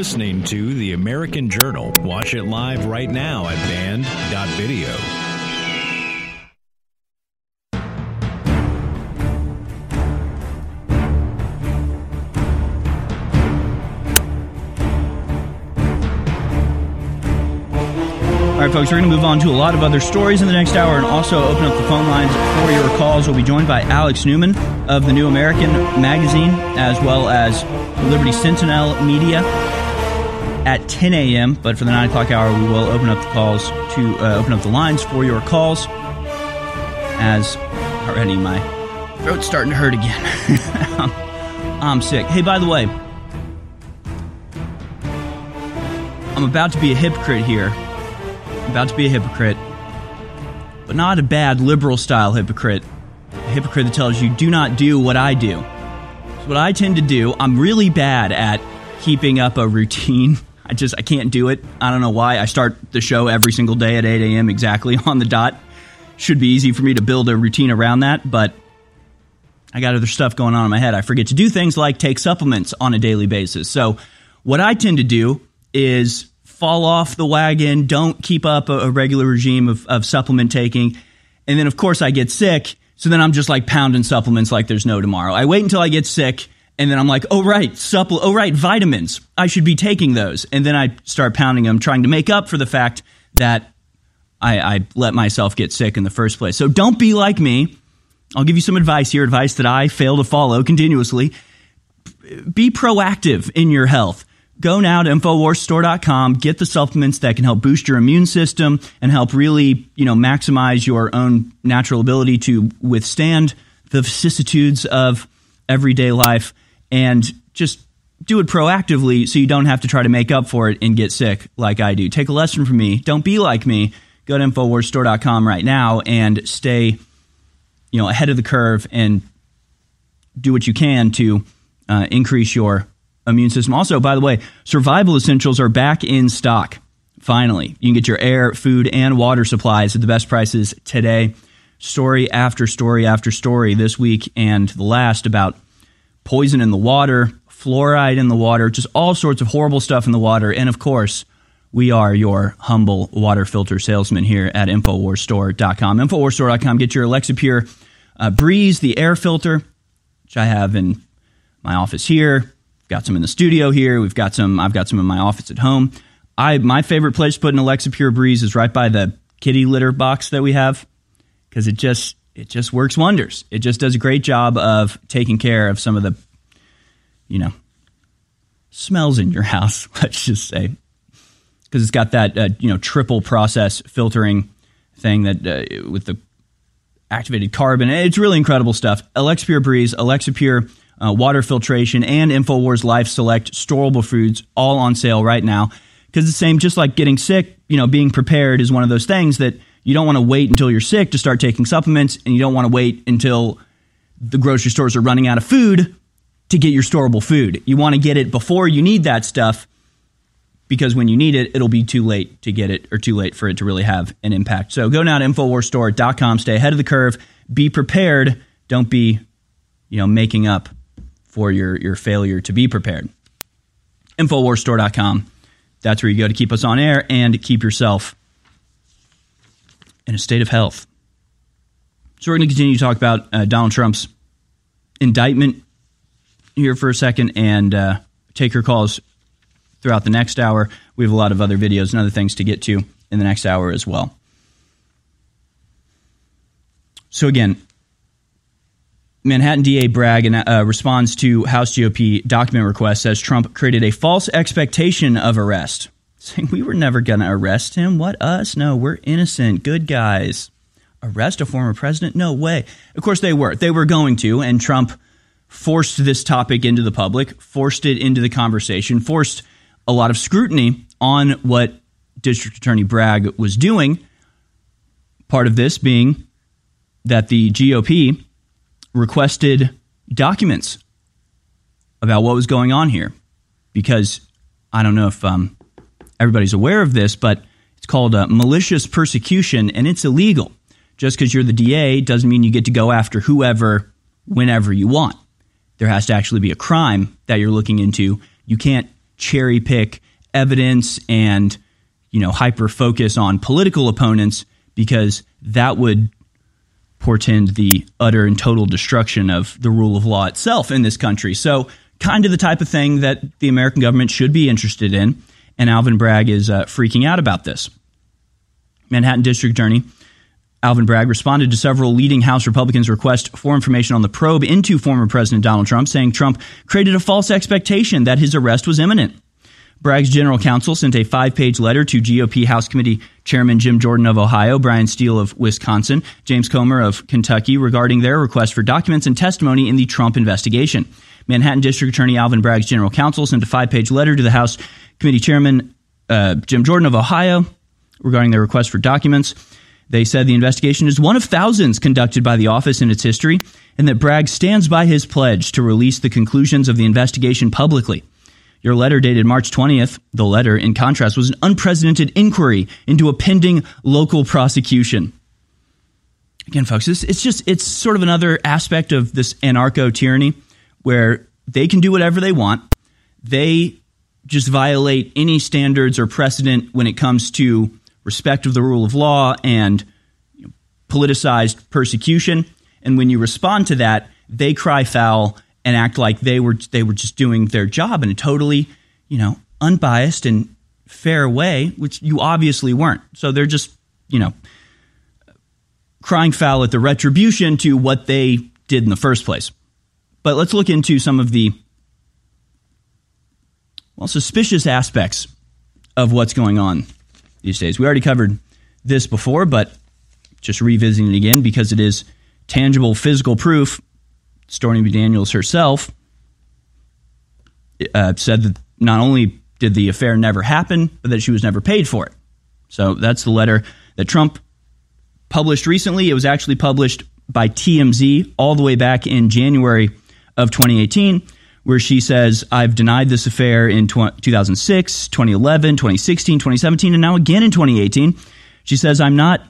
Listening to The American Journal. Watch it live right now at band.video. All right, folks, we're going to move on to a lot of other stories in the next hour and also open up the phone lines for your calls. We'll be joined by Alex Newman of the New American Magazine, as well as Liberty Sentinel Media at 10 a.m. But for the 9 o'clock hour, we will open up the calls to uh, open up the lines for your calls as already. My throat's starting to hurt again. I'm sick. Hey, by the way, I'm about to be a hypocrite here. I'm about to be a hypocrite, but not a bad liberal style hypocrite. A hypocrite that tells you, do not do what I do. So what I tend to do, I'm really bad at keeping up a routine. I just, I can't do it. I don't know why. I start the show every single day at 8 a.m. exactly on the dot. Should be easy for me to build a routine around that, but I got other stuff going on in my head. I forget to do things like take supplements on a daily basis. So what I tend to do is fall off the wagon, don't keep up a, regular regime of, of supplement taking. And then, of course, I get sick. So then I'm just like pounding supplements like there's no tomorrow. I wait until I get sick. And then I'm like, oh, right, supple, oh, right, vitamins. I should be taking those. And then I start pounding them, trying to make up for the fact that I, I let myself get sick in the first place. So don't be like me. I'll give you some advice here, advice that I fail to follow continuously. Be proactive in your health. Go now to InfoWarsStore.com, get the supplements that can help boost your immune system and help really, you know, maximize your own natural ability to withstand the vicissitudes of everyday life and just do it proactively so you don't have to try to make up for it and get sick like I do. Take a lesson from me. Don't be like me. Go to InfoWarsStore.com right now and stay, you know, ahead of the curve and do what you can to uh, increase your immune system. Also, by the way, survival essentials are back in stock. Finally, you can get your air, food, and water supplies at the best prices today. Story after story after story this week and the last about poison in the water, fluoride in the water, just all sorts of horrible stuff in the water. And of course, we are your humble water filter salesman here at InfoWarsStore.com. InfoWarsStore.com, get your Alexa Pure uh, Breeze, the air filter, which I have in my office here got some in the studio here. We've got some. I've got some in my office at home. I my favorite place to put an Alexa Pure Breeze is right by the kitty litter box that we have because it just it just works wonders. It just does a great job of taking care of some of the you know smells in your house. Let's just say because it's got that uh, you know triple process filtering thing that uh, with the activated carbon. It's really incredible stuff. Alexa Pure Breeze, Alexa Pure uh, water filtration, and InfoWars Life Select storable foods all on sale right now. Because the same, just like getting sick, you know, being prepared is one of those things that you don't want to wait until you're sick to start taking supplements, and you don't want to wait until the grocery stores are running out of food to get your storable food. You want to get it before you need that stuff because when you need it, it'll be too late to get it or too late for it to really have an impact. So go now to InfoWarsStore.com, stay ahead of the curve, be prepared, don't be, you know, making up for your, your failure to be prepared. Infowarsstore.com. That's where you go to keep us on air and keep yourself in a state of health. So we're going to continue to talk about uh, Donald Trump's indictment here for a second and uh, take your calls throughout the next hour. We have a lot of other videos and other things to get to in the next hour as well. So again, Manhattan DA Bragg uh, responds to House GOP document request says Trump created a false expectation of arrest, saying we were never going to arrest him. What us? No, we're innocent, good guys. Arrest a former president? No way. Of course they were. They were going to, and Trump forced this topic into the public, forced it into the conversation, forced a lot of scrutiny on what District Attorney Bragg was doing. Part of this being that the GOP requested documents about what was going on here because I don't know if um, everybody's aware of this, but it's called uh, malicious persecution and it's illegal. Just because you're the DA doesn't mean you get to go after whoever, whenever you want. There has to actually be a crime that you're looking into. You can't cherry pick evidence and you know hyper focus on political opponents because that would portend the utter and total destruction of the rule of law itself in this country. So, kind of the type of thing that the American government should be interested in. And Alvin Bragg is uh, freaking out about this. Manhattan District Attorney Alvin Bragg responded to several leading House Republicans' request for information on the probe into former President Donald Trump, saying Trump created a false expectation that his arrest was imminent. Bragg's general counsel sent a five page letter to GOP House Committee Chairman Jim Jordan of Ohio, Bryan Steil of Wisconsin, James Comer of Kentucky regarding their request for documents and testimony in the Trump investigation. Manhattan District Attorney Alvin Bragg's general counsel sent a five page letter to the House Committee Chairman uh, Jim Jordan of Ohio regarding their request for documents. They said the investigation is one of thousands conducted by the office in its history, and that Bragg stands by his pledge to release the conclusions of the investigation publicly. Your letter dated March 20th, the letter, in contrast, was an unprecedented inquiry into a pending local prosecution. Again, folks, this, it's just, it's sort of another aspect of this anarcho tyranny where they can do whatever they want. They just violate any standards or precedent when it comes to respect of the rule of law and you know, politicized persecution. And when you respond to that, they cry foul and act like they were they were just doing their job in a totally, you know, unbiased and fair way, which you obviously weren't. So they're just, you know, crying foul at the retribution to what they did in the first place. But let's look into some of the well suspicious aspects of what's going on these days. We already covered this before, but just revisiting it again because it is tangible physical proof. Stormy Daniels herself uh, said that not only did the affair never happen, but that she was never paid for it. So that's the letter that Trump published recently. It was actually published by TMZ all the way back in January of 2018 where she says, I've denied this affair in 2006, 2011, 2016, 2017, and now again in 2018. She says, I'm not,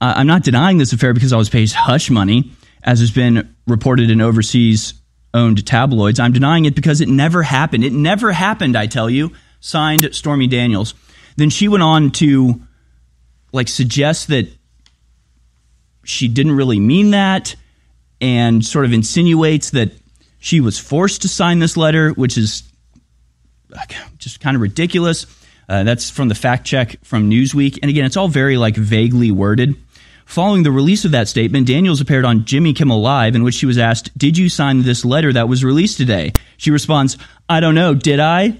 uh, I'm not denying this affair because I was paid hush money, as has been reported in overseas owned tabloids. I'm denying it because it never happened. It never happened, I tell you. Signed Stormy Daniels. Then she went on to like suggest that she didn't really mean that and sort of insinuates that she was forced to sign this letter, which is just kind of ridiculous. Uh, that's from the fact check from Newsweek. And again, it's all very like vaguely worded. Following the release of that statement, Daniels appeared on Jimmy Kimmel Live, in which she was asked, Did you sign this letter that was released today? She responds, I don't know, did I?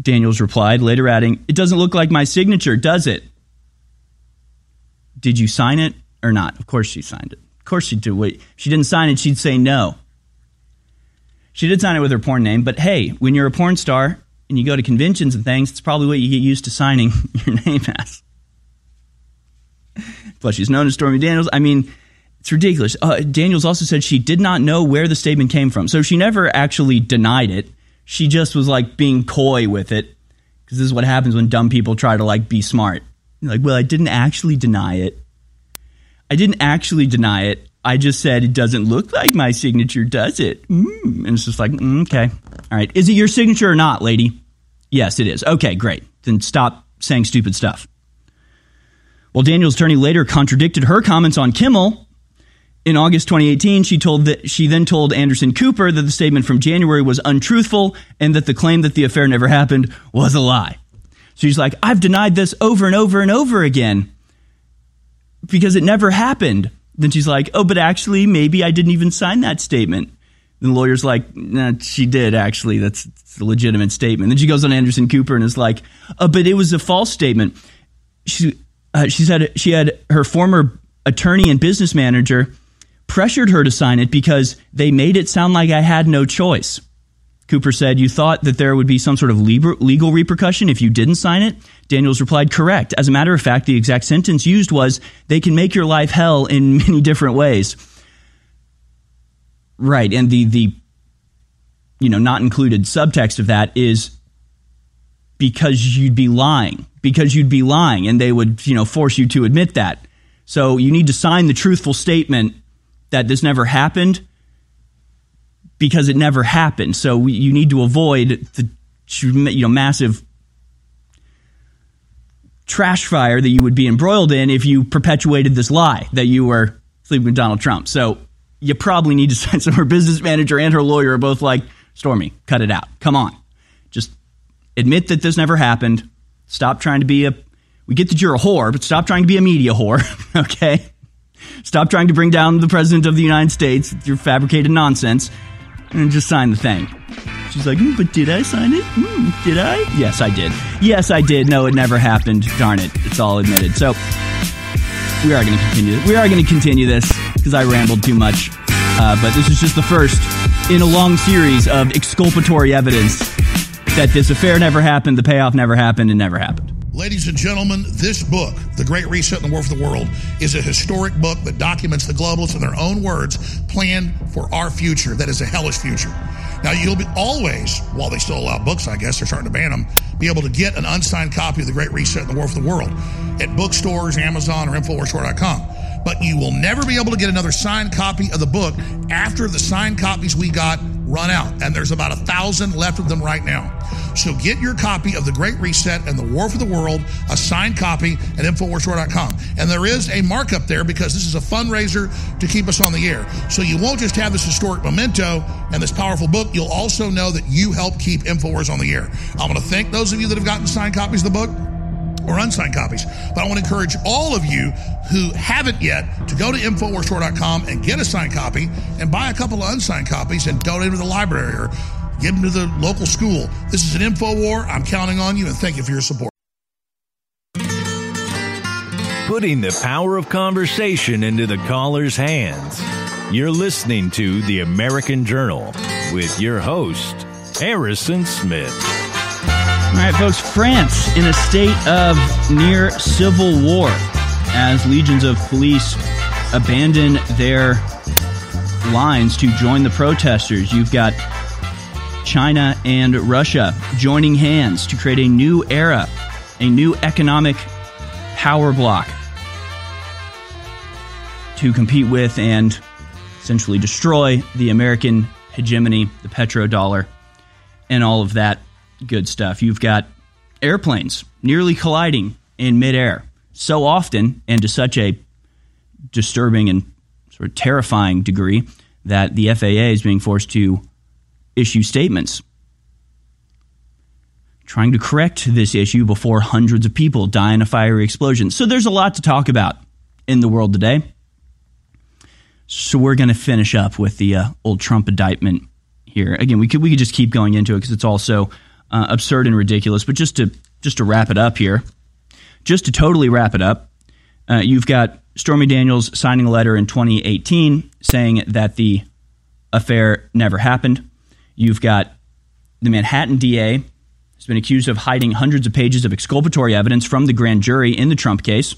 Daniels replied, later adding, It doesn't look like my signature, does it? Did you sign it or not? Of course she signed it. Of course she did. Wait, if she didn't sign it, she'd say no. She did sign it with her porn name, but hey, when you're a porn star and you go to conventions and things, it's probably what you get used to signing your name as. Plus, she's known as Stormy Daniels. I mean, it's ridiculous. Uh, Daniels also said she did not know where the statement came from. So she never actually denied it. She just was like being coy with it. Because this is what happens when dumb people try to like be smart. Like, well, I didn't actually deny it. I didn't actually deny it. I just said it doesn't look like my signature, does it? Mm. And it's just like, mm, okay. All right. Is it your signature or not, lady? Yes, it is. Okay, great. Then stop saying stupid stuff. Well, Daniel's attorney later contradicted her comments on Kimmel. In August 2018, she told that she then told Anderson Cooper that the statement from January was untruthful and that the claim that the affair never happened was a lie. So she's like, I've denied this over and over and over again because it never happened. Then she's like, oh, but actually, maybe I didn't even sign that statement. And the lawyer's like, nah, she did actually. That's a legitimate statement. Then she goes on Anderson Cooper and is like, oh, but it was a false statement. She, uh, she said she had her former attorney and business manager pressured her to sign it because they made it sound like I had no choice. Cooper said, You thought that there would be some sort of legal repercussion if you didn't sign it? Daniels replied, Correct. As a matter of fact, the exact sentence used was, They can make your life hell in many different ways. Right. And the, the you know, not included subtext of that is because you'd be lying, because you'd be lying, and they would, you know, force you to admit that. So you need to sign the truthful statement that this never happened because it never happened. So you need to avoid the you know massive trash fire that you would be embroiled in if you perpetuated this lie that you were sleeping with Donald Trump. So you probably need to sign some. Her business manager and her lawyer are both like, Stormy, cut it out. Come on. Just admit that this never happened. Stop trying to be a. We get that you're a whore, but stop trying to be a media whore, okay? Stop trying to bring down the president of the United States with your fabricated nonsense and just sign the thing. She's like, mm, but did I sign it? Mm, did I? Yes, I did. Yes, I did. No, it never happened. Darn it. It's all admitted. So we are going to continue. We are going to continue this because I rambled too much. Uh, but this is just the first in a long series of exculpatory evidence that this affair never happened, the payoff never happened, and never happened. Ladies and gentlemen, this book, The Great Reset and the War for the World, is a historic book that documents the globalists in their own words plan for our future that is a hellish future. Now, you'll be always, while they still allow books, I guess, they're starting to ban them, be able to get an unsigned copy of The Great Reset and the War for the World at bookstores, Amazon, or InfoWarsStore.com. But you will never be able to get another signed copy of the book after the signed copies we got run out. And there's about a thousand left of them right now. So get your copy of The Great Reset and the War for the World, a signed copy at InfoWarsStore.com. And there is a markup there because this is a fundraiser to keep us on the air. So you won't just have this historic memento and this powerful book, you'll also know that you help keep InfoWars on the air. I'm going to thank those of you that have gotten signed copies of the book or unsigned copies. But I want to encourage all of you who haven't yet to go to InfoWarsStore.com and get a signed copy and buy a couple of unsigned copies and donate them to the library or give them to the local school. This is an info war. I'm counting on you and thank you for your support. Putting the power of conversation into the caller's hands. You're listening to The American Journal with your host, Harrison Smith. All right, folks, France in a state of near civil war as legions of police abandon their lines to join the protesters. You've got China and Russia joining hands to create a new era, a new economic power block to compete with and essentially destroy the American hegemony, the petrodollar, and all of that good stuff. You've got airplanes nearly colliding in midair so often and to such a disturbing and sort of terrifying degree that the FAA is being forced to issue statements trying to correct this issue before hundreds of people die in a fiery explosion. So there's a lot to talk about in the world today. So we're going to finish up with the uh, old Trump indictment here. Again, we could we could just keep going into it because it's also uh, absurd and ridiculous. But just to just to wrap it up here, just to totally wrap it up, uh, you've got Stormy Daniels signing a letter in 2018 saying that the affair never happened. You've got the Manhattan DA has been accused of hiding hundreds of pages of exculpatory evidence from the grand jury in the Trump case.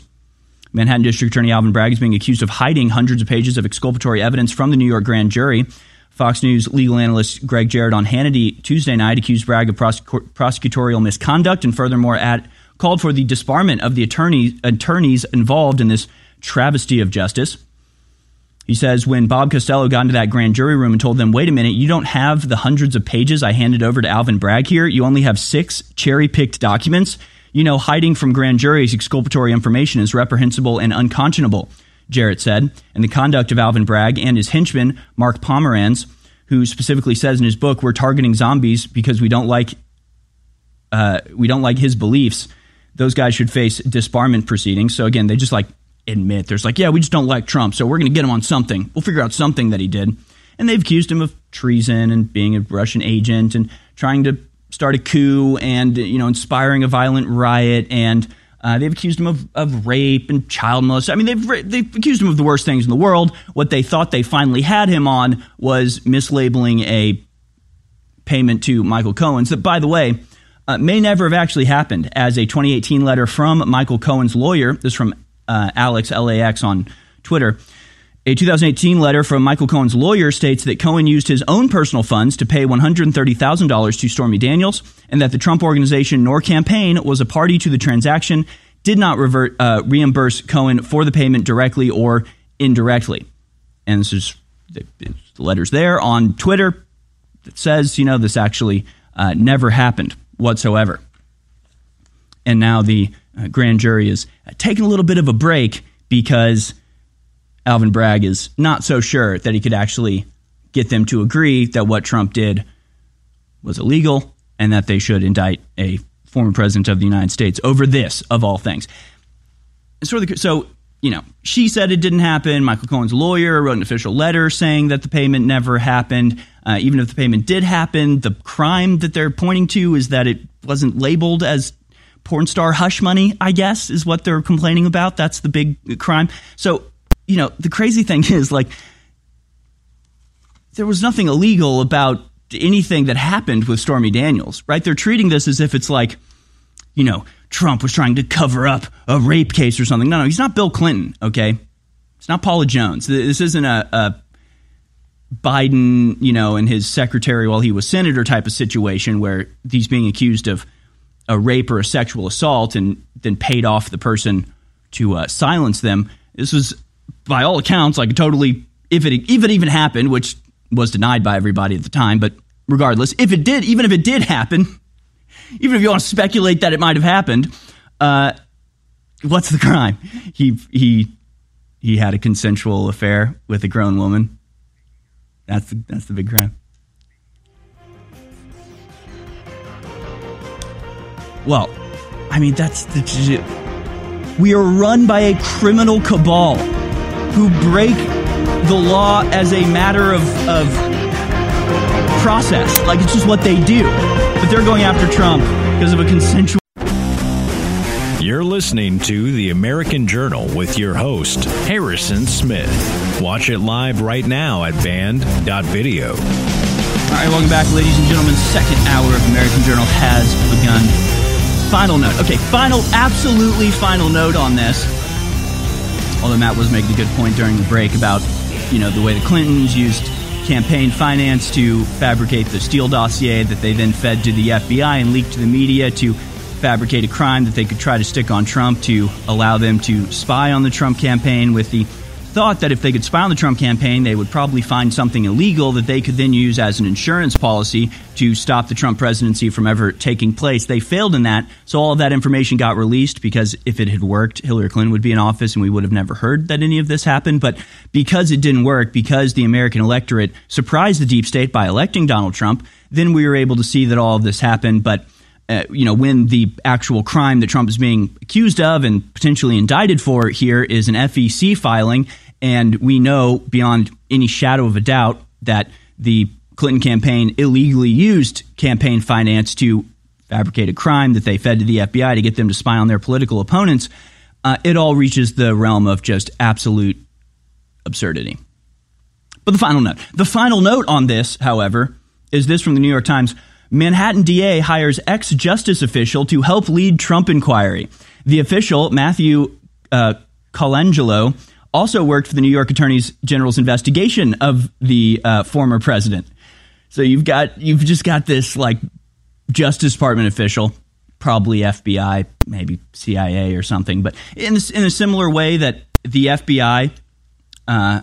Manhattan District Attorney Alvin Bragg is being accused of hiding hundreds of pages of exculpatory evidence from the New York grand jury. Fox News legal analyst Gregg Jarrett on Hannity Tuesday night accused Bragg of prosecutorial misconduct and furthermore at, called for the disbarment of the attorney, attorneys involved in this travesty of justice. He says when Bob Costello got into that grand jury room and told them, wait a minute, you don't have the hundreds of pages I handed over to Alvin Bragg here. You only have six cherry picked documents. You know, hiding from grand juries exculpatory information is reprehensible and unconscionable, Jarrett said. And the conduct of Alvin Bragg and his henchman, Mark Pomerantz, who specifically says in his book, we're targeting zombies because we don't like, uh, we don't like his beliefs. Those guys should face disbarment proceedings. So again, they just like admit there's like, yeah, we just don't like Trump, so we're going to get him on something. We'll figure out something that he did. And they've accused him of treason and being a Russian agent and trying to start a coup and you know inspiring a violent riot and uh, they've accused him of, of rape and child molestation. I mean, they've they've accused him of the worst things in the world. What they thought they finally had him on was mislabeling a payment to Michael Cohen's. That, by the way, uh, may never have actually happened. As a 2018 letter from Michael Cohen's lawyer, this from uh, Alex LAX on Twitter. A 2018 letter from Michael Cohen's lawyer states that Cohen used his own personal funds to pay $130,000 to Stormy Daniels, and that the Trump organization nor campaign was a party to the transaction, did not revert, uh, reimburse Cohen for the payment directly or indirectly. And this is the, the letters there on Twitter that says, you know, this actually uh, never happened whatsoever. And now the uh, grand jury is uh, taking a little bit of a break because Alvin Bragg is not so sure that he could actually get them to agree that what Trump did was illegal and that they should indict a former president of the United States over this, of all things. So, you know, she said it didn't happen. Michael Cohen's lawyer wrote an official letter saying that the payment never happened. Uh, even if the payment did happen, the crime that they're pointing to is that it wasn't labeled as porn star hush money, I guess, is what they're complaining about. That's the big crime. So, you know, the crazy thing is like, there was nothing illegal about anything that happened with Stormy Daniels, right? They're treating this as if it's like, you know, Trump was trying to cover up a rape case or something. No, no, he's not Bill Clinton, okay? It's not Paula Jones. This isn't a, a Biden, you know, and his secretary while he was senator type of situation where he's being accused of a rape or a sexual assault and then paid off the person to uh, silence them. This was, by all accounts, like totally, if it, if it even happened, which was denied by everybody at the time, but regardless, if it did, even if it did happen, even if you want to speculate that it might have happened, uh, what's the crime? He he he had a consensual affair with a grown woman. That's the, that's the big crime. Well, I mean that's the. We are run by a criminal cabal who break the law as a matter of, of process. Like it's just what they do. But they're going after Trump because of a consensual. You're listening to The American Journal with your host, Harrison Smith. Watch it live right now at band.video. All right, welcome back, ladies and gentlemen. Second hour of American Journal has begun. Final note. Okay, final, absolutely final note on this. Although Matt was making a good point during the break about, you know, the way the Clintons used campaign finance to fabricate the Steele dossier that they then fed to the FBI and leaked to the media to fabricate a crime that they could try to stick on Trump to allow them to spy on the Trump campaign with the thought that if they could spy on the Trump campaign, they would probably find something illegal that they could then use as an insurance policy to stop the Trump presidency from ever taking place. They failed in that, so all of that information got released because if it had worked, Hillary Clinton would be in office and we would have never heard that any of this happened. But because it didn't work, because the American electorate surprised the deep state by electing Donald Trump, then we were able to see that all of this happened. But uh, you know, when the actual crime that Trump is being accused of and potentially indicted for here is an FEC filing, and we know beyond any shadow of a doubt that the Clinton campaign illegally used campaign finance to fabricate a crime that they fed to the FBI to get them to spy on their political opponents. Uh, it all reaches the realm of just absolute absurdity. But the final note. The final note on this, however, is this from the New York Times. Manhattan DA hires ex justice official to help lead Trump inquiry. The official, Matthew uh, Colangelo, also worked for the New York Attorney General's investigation of the uh, former president. So you've got you've just got this like Justice Department official, probably FBI, maybe CIA or something, but in in a similar way that the FBI uh,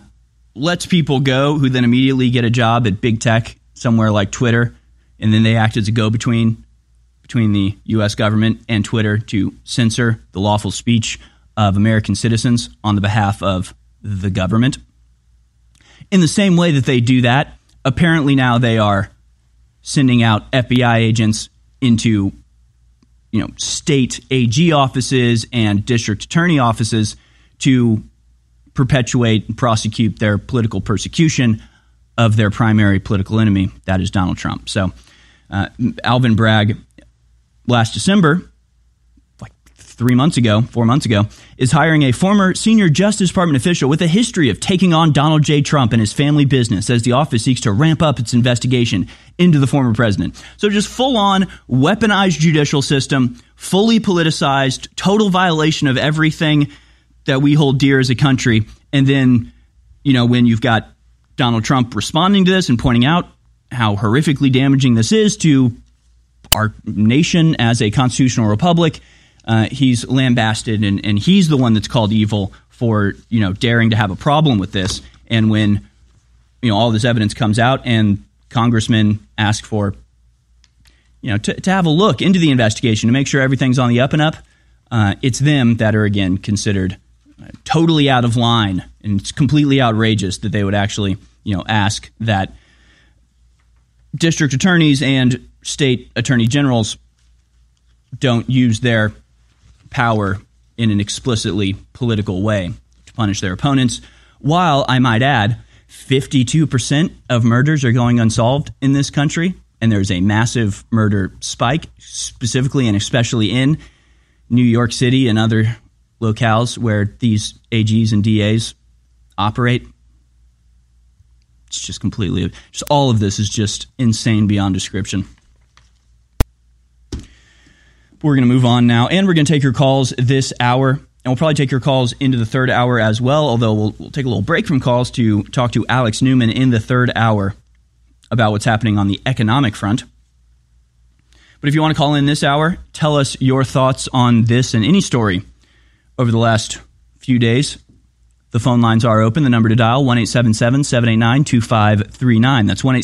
lets people go who then immediately get a job at big tech somewhere like Twitter, and then they act as a go-between between the U.S. government and Twitter to censor the lawful speech of American citizens on the behalf of the government. In the same way that they do that, apparently now they are sending out FBI agents into you know state AG offices and district attorney offices to perpetuate and prosecute their political persecution of their primary political enemy, that is Donald Trump. So, uh, Alvin Bragg last December three months ago, four months ago, is hiring a former senior Justice Department official with a history of taking on Donald J. Trump and his family business as the office seeks to ramp up its investigation into the former president. So just full on weaponized judicial system, fully politicized, total violation of everything that we hold dear as a country. And then, you know, when you've got Donald Trump responding to this and pointing out how horrifically damaging this is to our nation as a constitutional republic, uh, he's lambasted and, and he's the one that's called evil for you know daring to have a problem with this. And when you know all this evidence comes out and congressmen ask for you know to, to have a look into the investigation to make sure everything's on the up and up, uh, it's them that are again considered uh, totally out of line and it's completely outrageous that they would actually you know ask that district attorneys and state attorney generals don't use their power in an explicitly political way to punish their opponents. While I might add, 52% of murders are going unsolved in this country, and there's a massive murder spike, specifically and especially in New York City and other locales where these AGs and DAs operate. It's just completely, just all of this is just insane beyond description. We're going to move on now, and we're going to take your calls this hour. And we'll probably take your calls into the third hour as well, although we'll, we'll take a little break from calls to talk to Alex Newman in the third hour about what's happening on the economic front. But if you want to call in this hour, tell us your thoughts on this and any story over the last few days. The phone lines are open. The number to dial, 1 789 2539. That's 1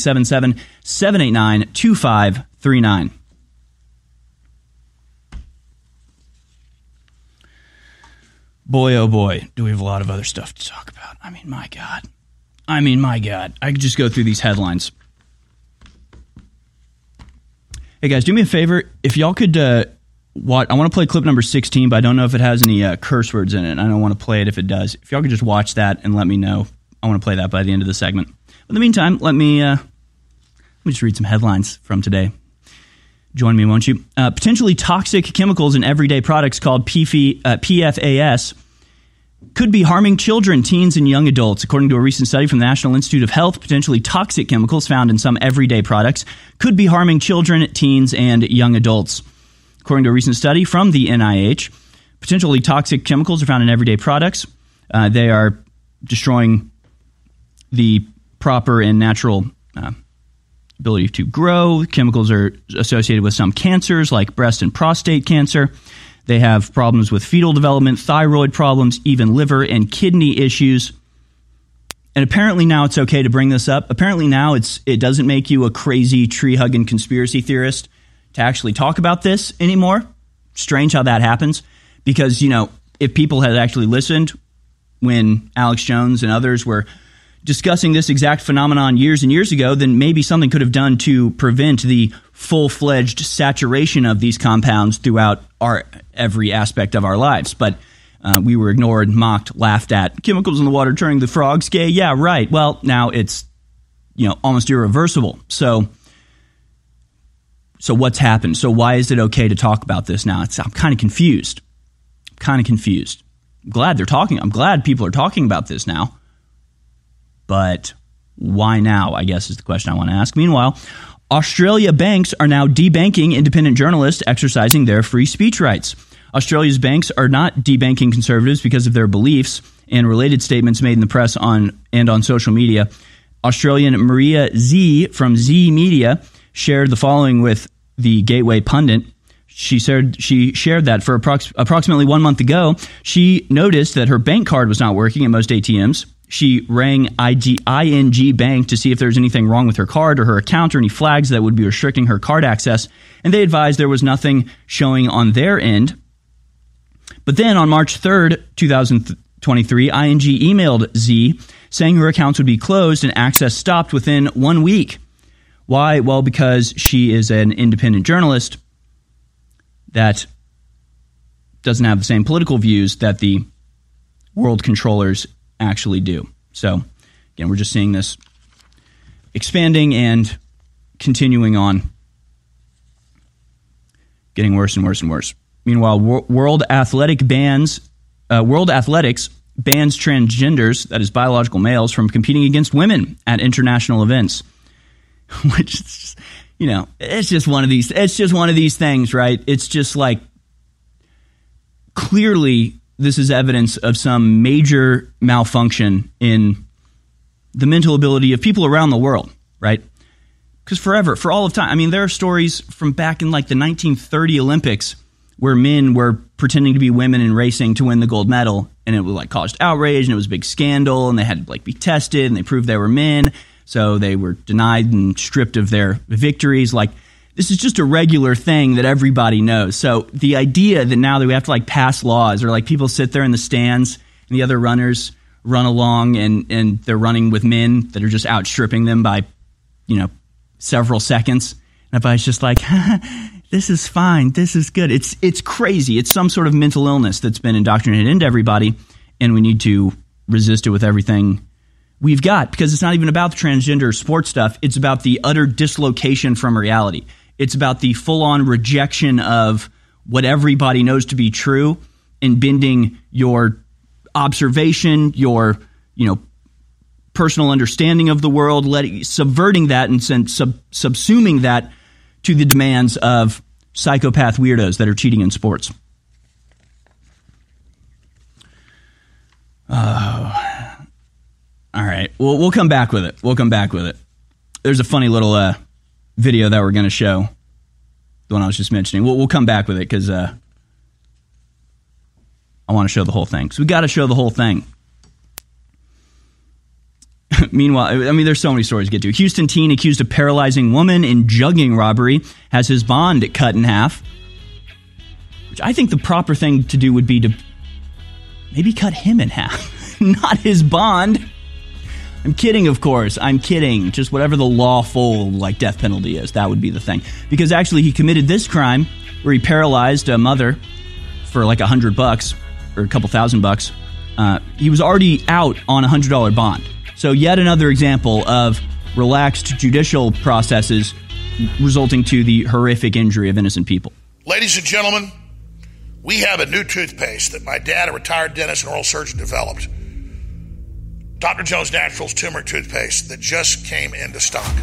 Boy, oh boy, do we have a lot of other stuff to talk about. I mean, my God. I mean, my God. I could just go through these headlines. Hey, guys, do me a favor. If y'all could uh, watch, I want to play clip number 16, but I don't know if it has any uh, curse words in it. I don't want to play it if it does. If y'all could just watch that and let me know. I want to play that by the end of the segment. in the meantime, let me, uh, let me just read some headlines from today. Join me, won't you? Uh, potentially toxic chemicals in everyday products called PF, uh, PFAS could be harming children, teens, and young adults. According to a recent study from the National Institute of Health, potentially toxic chemicals found in some everyday products could be harming children, teens, and young adults. According to a recent study from the NIH, potentially toxic chemicals are found in everyday products. Uh, they are destroying the proper and natural uh, ability to grow. Chemicals are associated with some cancers like breast and prostate cancer. They have problems with fetal development, thyroid problems, even liver and kidney issues. And apparently now it's okay to bring this up. Apparently now it's it doesn't make you a crazy tree hugging conspiracy theorist to actually talk about this anymore. Strange how that happens because you know if people had actually listened when Alex Jones and others were discussing this exact phenomenon years and years ago, then maybe something could have done to prevent the full fledged saturation of these compounds throughout our every aspect of our lives. But uh, we were ignored, mocked, laughed at. Chemicals in the water turning the frogs gay. Yeah, right. Well, now it's you know almost irreversible. So. So what's happened? So why is it okay to talk about this now? It's, I'm kind of confused. Kind of confused. I'm glad they're talking. I'm glad people are talking about this now. But why now? I guess is the question I want to ask. Meanwhile, Australia banks are now debanking independent journalists exercising their free speech rights. Australia's banks are not debanking conservatives because of their beliefs and related statements made in the press on and on social media. Australian Maria Zeee from Zeee Media shared the following with the Gateway pundit. She said she shared that for approx- approximately one month ago, she noticed that her bank card was not working at most ATMs she rang ING Bank to see if there was anything wrong with her card or her account or any flags that would be restricting her card access, and they advised there was nothing showing on their end. But then on March 3rd, 2023, ING emailed Zeee saying her accounts would be closed and access stopped within one week. Why? Well, because she is an independent journalist that doesn't have the same political views that the world controllers actually do. So, again, we're just seeing this expanding and continuing on, getting worse and worse and worse. Meanwhile, World Athletic bans, uh, World Athletics bans transgenders, that is biological males, from competing against women at international events. Which is, you know, it's just one of these. It's just one of these things, right? It's just like clearly this is evidence of some major malfunction in the mental ability of people around the world, right? Because forever, for all of time, I mean, there are stories from back in like the 1930 Olympics where men were pretending to be women in racing to win the gold medal, and it was like caused outrage, and it was a big scandal, and they had to like be tested, and they proved they were men, so they were denied and stripped of their victories. Like this is just a regular thing that everybody knows. So the idea that now that we have to like pass laws or like people sit there in the stands and the other runners run along and, and they're running with men that are just outstripping them by, you know, several seconds. And everybody's just like, this is fine. This is good. It's, it's crazy. It's some sort of mental illness that's been indoctrinated into everybody. and we need to resist it with everything we've got because it's not even about the transgender sports stuff. It's about the utter dislocation from reality. It's about the full on rejection of what everybody knows to be true and bending your observation, your, you know, personal understanding of the world, subverting that and sub, subsuming that to the demands of psychopath weirdos that are cheating in sports. Oh. All right. Well, we'll come back with it. We'll come back with it. There's a funny little uh, video that we're going to show. The one I was just mentioning. We'll, we'll come back with it because uh, I want to show the whole thing. So we got to show the whole thing. Meanwhile, I mean, there's so many stories to get to. Houston teen accused of paralyzing woman in jugging robbery has his bond cut in half. Which I think the proper thing to do would be to maybe cut him in half, not his bond. I'm kidding, of course. I'm kidding. Just whatever the lawful like death penalty is, that would be the thing. Because actually, he committed this crime where he paralyzed a mother for like a hundred bucks or a couple thousand bucks. Uh, he was already out on a hundred dollar bond. So yet another example of relaxed judicial processes resulting to the horrific injury of innocent people. Ladies and gentlemen, we have a new toothpaste that my dad, a retired dentist and oral surgeon, developed. Dr. Jones Naturals turmeric toothpaste that just came into stock.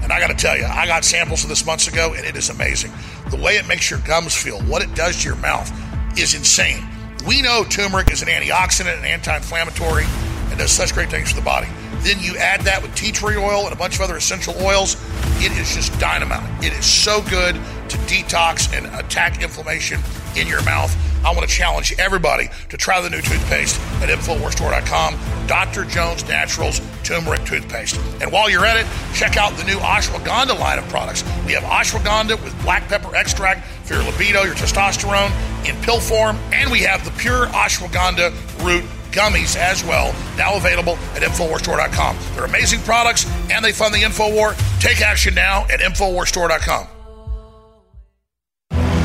And I got to tell you, I got samples of this months ago, and it is amazing. The way it makes your gums feel, what it does to your mouth, is insane. We know turmeric is an antioxidant and anti inflammatory and does such great things for the body. Then you add that with tea tree oil and a bunch of other essential oils. It is just dynamite. It is so good to detox and attack inflammation in your mouth. I want to challenge everybody to try the new toothpaste at InfoWarsStore.com. Dr. Jones Naturals Turmeric Toothpaste. And while you're at it, check out the new ashwagandha line of products. We have ashwagandha with black pepper extract for your libido, your testosterone in pill form, and we have the pure ashwagandha root gummies as well, now available at InfoWarsStore.com. They're amazing products and they fund the InfoWar. Take action now at InfoWarsStore.com.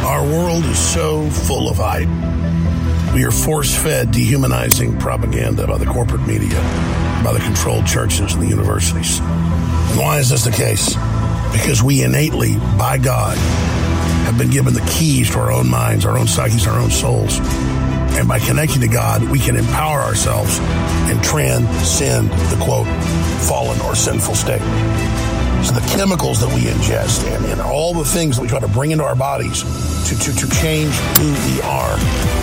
Our world is so full of hype. We are force fed dehumanizing propaganda by the corporate media, by the controlled churches and the universities. And why is this the case? Because we innately, by God, have been given the keys to our own minds, our own psyches, our own souls. And by connecting to God, we can empower ourselves and transcend the quote, fallen or sinful state. So the chemicals that we ingest and, and all the things that we try to bring into our bodies to, to, to change who we are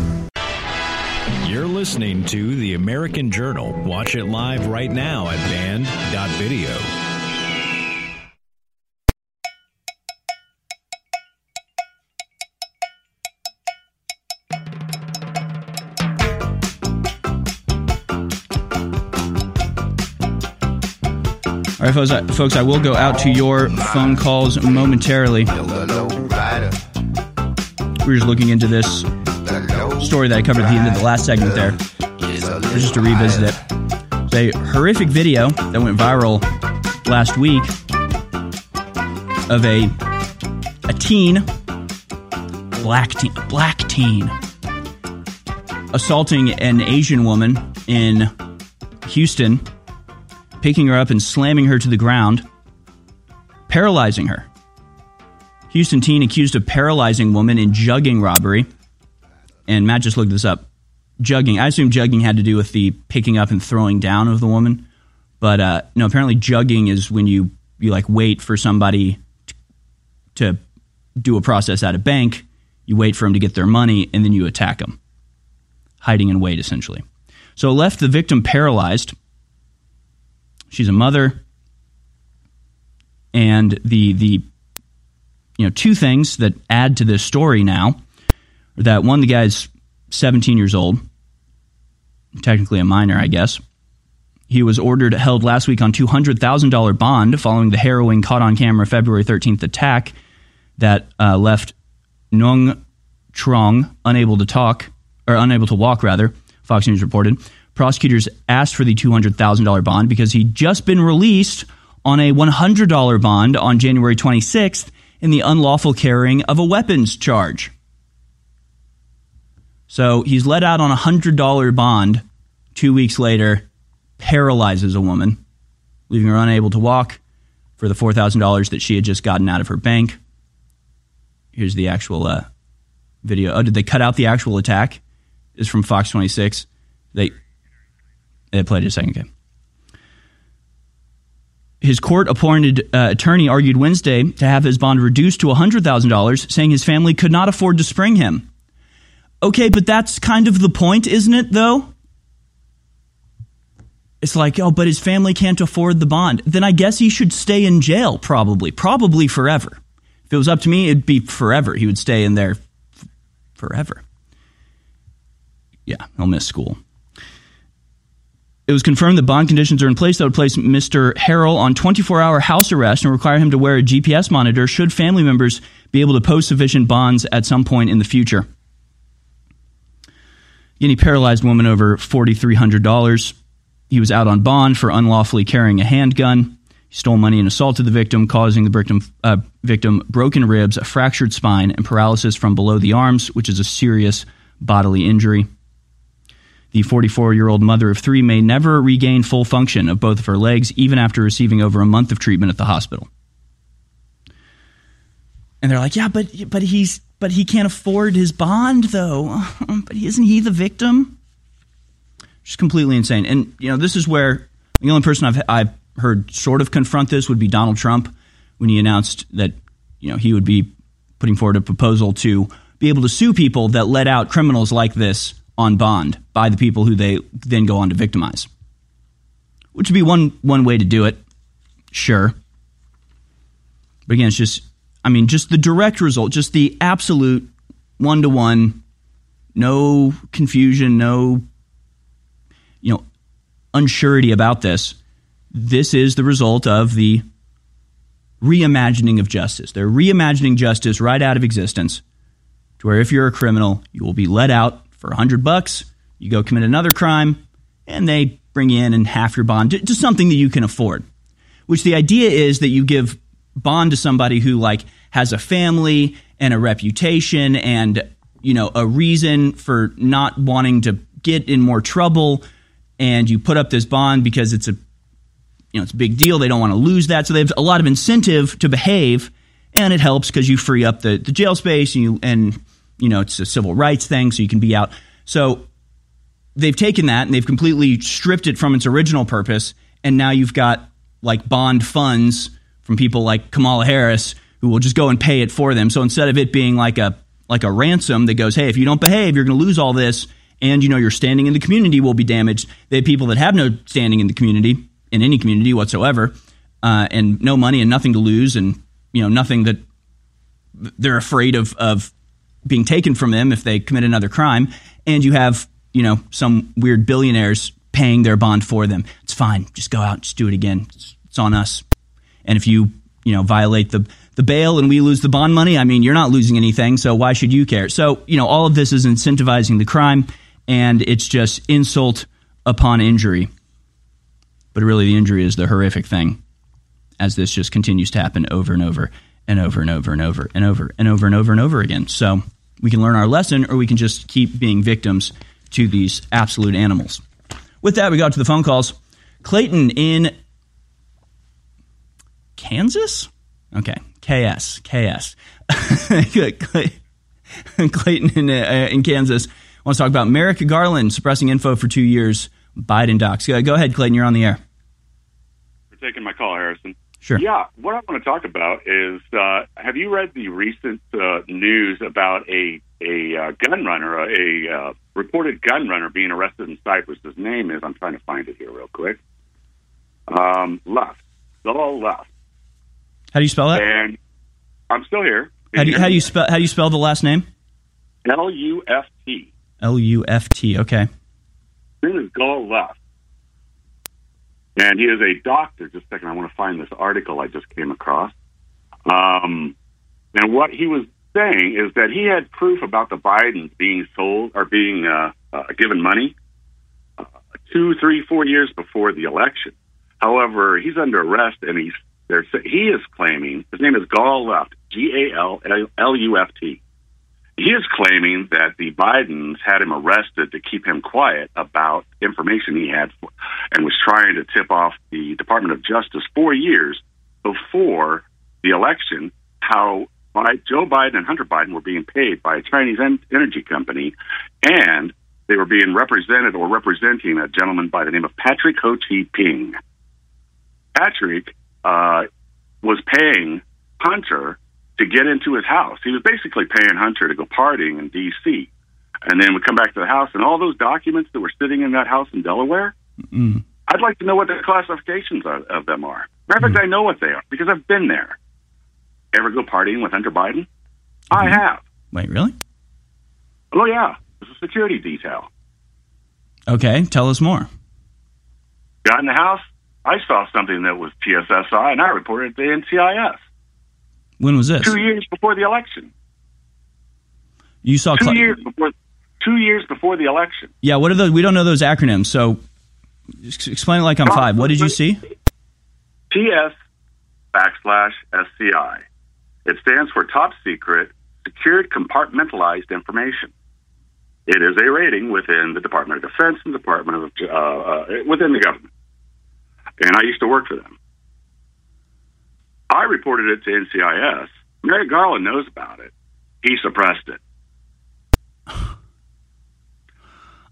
Listening to The American Journal. Watch it live right now at band.video. All right, folks I, folks, I will go out to your phone calls momentarily. We're just looking into this story that I covered at the end of the last segment there. Just to revisit it. A horrific video that went viral last week of a a teen, black teen, black teen, assaulting an Asian woman in Houston picking her up and slamming her to the ground, paralyzing her. Houston teen accused of paralyzing woman in jugging robbery. And Matt just looked this up. Jugging, I assume jugging had to do with the picking up and throwing down of the woman. But uh, no, apparently jugging is when you, you like wait for somebody to, to do a process at a bank. You wait for them to get their money and then you attack them. Hiding in wait, essentially. So left the victim paralyzed She's a mother. And the the you know two things that add to this story now that one the guy's 17 years old, technically a minor, I guess. He was ordered held last week on $200,000 bond following the harrowing caught on camera February 13th attack that uh, left Nhung Truong unable to talk, or unable to walk, rather, Fox News reported. Prosecutors asked for the $200,000 bond because he'd just been released on a $100 bond on January 26th in the unlawful carrying of a weapons charge. So he's let out on a $100 bond two weeks later, paralyzes a woman, leaving her unable to walk for the $4,000 that she had just gotten out of her bank. Here's the actual uh, video. Oh, did they cut out the actual attack? Is from Fox 26. They they played it a second. game. His court appointed uh, attorney argued Wednesday to have his bond reduced to $100,000, saying his family could not afford to spring him. Okay, but that's kind of the point, isn't it, though? It's like, oh, but his family can't afford the bond. Then I guess he should stay in jail, probably. Probably forever. If it was up to me, it'd be forever. He would stay in there f- forever. Yeah, he'll miss school. It was confirmed that bond conditions are in place that would place Mr. Harrell on 24 hour house arrest and require him to wear a GPS monitor should family members be able to post sufficient bonds at some point in the future. Any paralyzed woman over $4,300. He was out on bond for unlawfully carrying a handgun. He stole money and assaulted the victim, causing the victim, uh, victim broken ribs, a fractured spine, and paralysis from below the arms, which is a serious bodily injury. The 44 year old mother of three may never regain full function of both of her legs, even after receiving over a month of treatment at the hospital. And they're like, yeah, but but he's but he can't afford his bond though. but isn't he the victim? Just completely insane. And you know, this is where the only person I've I've heard sort of confront this would be Donald Trump when he announced that you know he would be putting forward a proposal to be able to sue people that let out criminals like this on bond by the people who they then go on to victimize. Which would be one one way to do it, sure. But again, it's just I mean, just the direct result, just the absolute one to one, no confusion, no you know, unsurety about this. This is the result of the reimagining of justice. They're reimagining justice right out of existence to where if you're a criminal, you will be let out for a hundred bucks. You go commit another crime, and they bring you in and half your bond, just something that you can afford. Which the idea is that you give bond to somebody who like has a family and a reputation and you know a reason for not wanting to get in more trouble and you put up this bond because it's a you know it's a big deal they don't want to lose that so they have a lot of incentive to behave and it helps because you free up the, the jail space and you and you know it's a civil rights thing so you can be out. So they've taken that and they've completely stripped it from its original purpose and now you've got like bond funds from people like Kamala Harris who will just go and pay it for them. So instead of it being like a like a ransom that goes, hey, if you don't behave, you're going to lose all this, and you know your standing in the community will be damaged. They have people that have no standing in the community in any community whatsoever, uh, and no money and nothing to lose, and you know nothing that they're afraid of of being taken from them if they commit another crime. And you have you know some weird billionaires paying their bond for them. It's fine. Just go out, just do it again. It's, it's on us. And if you you know violate the the bail and we lose the bond money, I mean you're not losing anything, so why should you care? So you know all of this is incentivizing the crime, and it's just insult upon injury. But really, the injury is the horrific thing, as this just continues to happen over and over and over and over and over and over and over and over and over again. So we can learn our lesson, or we can just keep being victims to these absolute animals. With that, we got to the phone calls. Clayton in Kansas? Okay, KS, KS. Clayton in, uh, in Kansas wants to talk about Merrick Garland suppressing info for two years, Biden docs. Go ahead, Clayton, you're on the air. For taking my call, Harrison. Sure. Yeah, what I want to talk about is uh, have you read the recent uh, news about a a uh, gun runner, a, a uh, reported gun runner being arrested in Cyprus? His name is I'm trying to find it here real quick. Um, left, all left. How do you spell that? And I'm still here. How do you, how do you spell how do you spell the last name? L U F T. L U F T. Okay. This is Gal Luft. and he is a doctor. Just a second, I want to find this article I just came across. Um, and what he was saying is that he had proof about the Bidens being sold or being uh, uh, given money uh, two, three, four years before the election. However, he's under arrest, and he's there. He is claiming his name is Gal G A L L U F T. He is claiming that the Bidens had him arrested to keep him quiet about information he had, for, and was trying to tip off the Department of Justice four years before the election how Joe Biden and Hunter Biden were being paid by a Chinese energy company, and they were being represented or representing a gentleman by the name of Patrick Ho Chi Ping. Patrick uh, was paying Hunter to get into his house. He was basically paying Hunter to go partying in D.C. And then we come back to the house, and all those documents that were sitting in that house in Delaware, Mm. I'd like to know what the classifications of, of them are. Matter of fact, I know what they are because I've been there. Ever go partying with Hunter Biden? I have. Wait, really? Oh, yeah. It's a security detail. Okay, tell us more. Got in the house. I saw something that was TSSI, and I reported it to NCIS. When was this? Two years before the election. You saw Two cl- years before. Two years before the election. Yeah, what are those? We don't know those acronyms, so explain it like I'm five. What did you see? TS backslash SCI. It stands for Top Secret Secured Compartmentalized Information. It is a rating within the Department of Defense and Department of uh, uh, within the government. And I used to work for them. I reported it to NCIS. Merrick Garland knows about it. He suppressed it.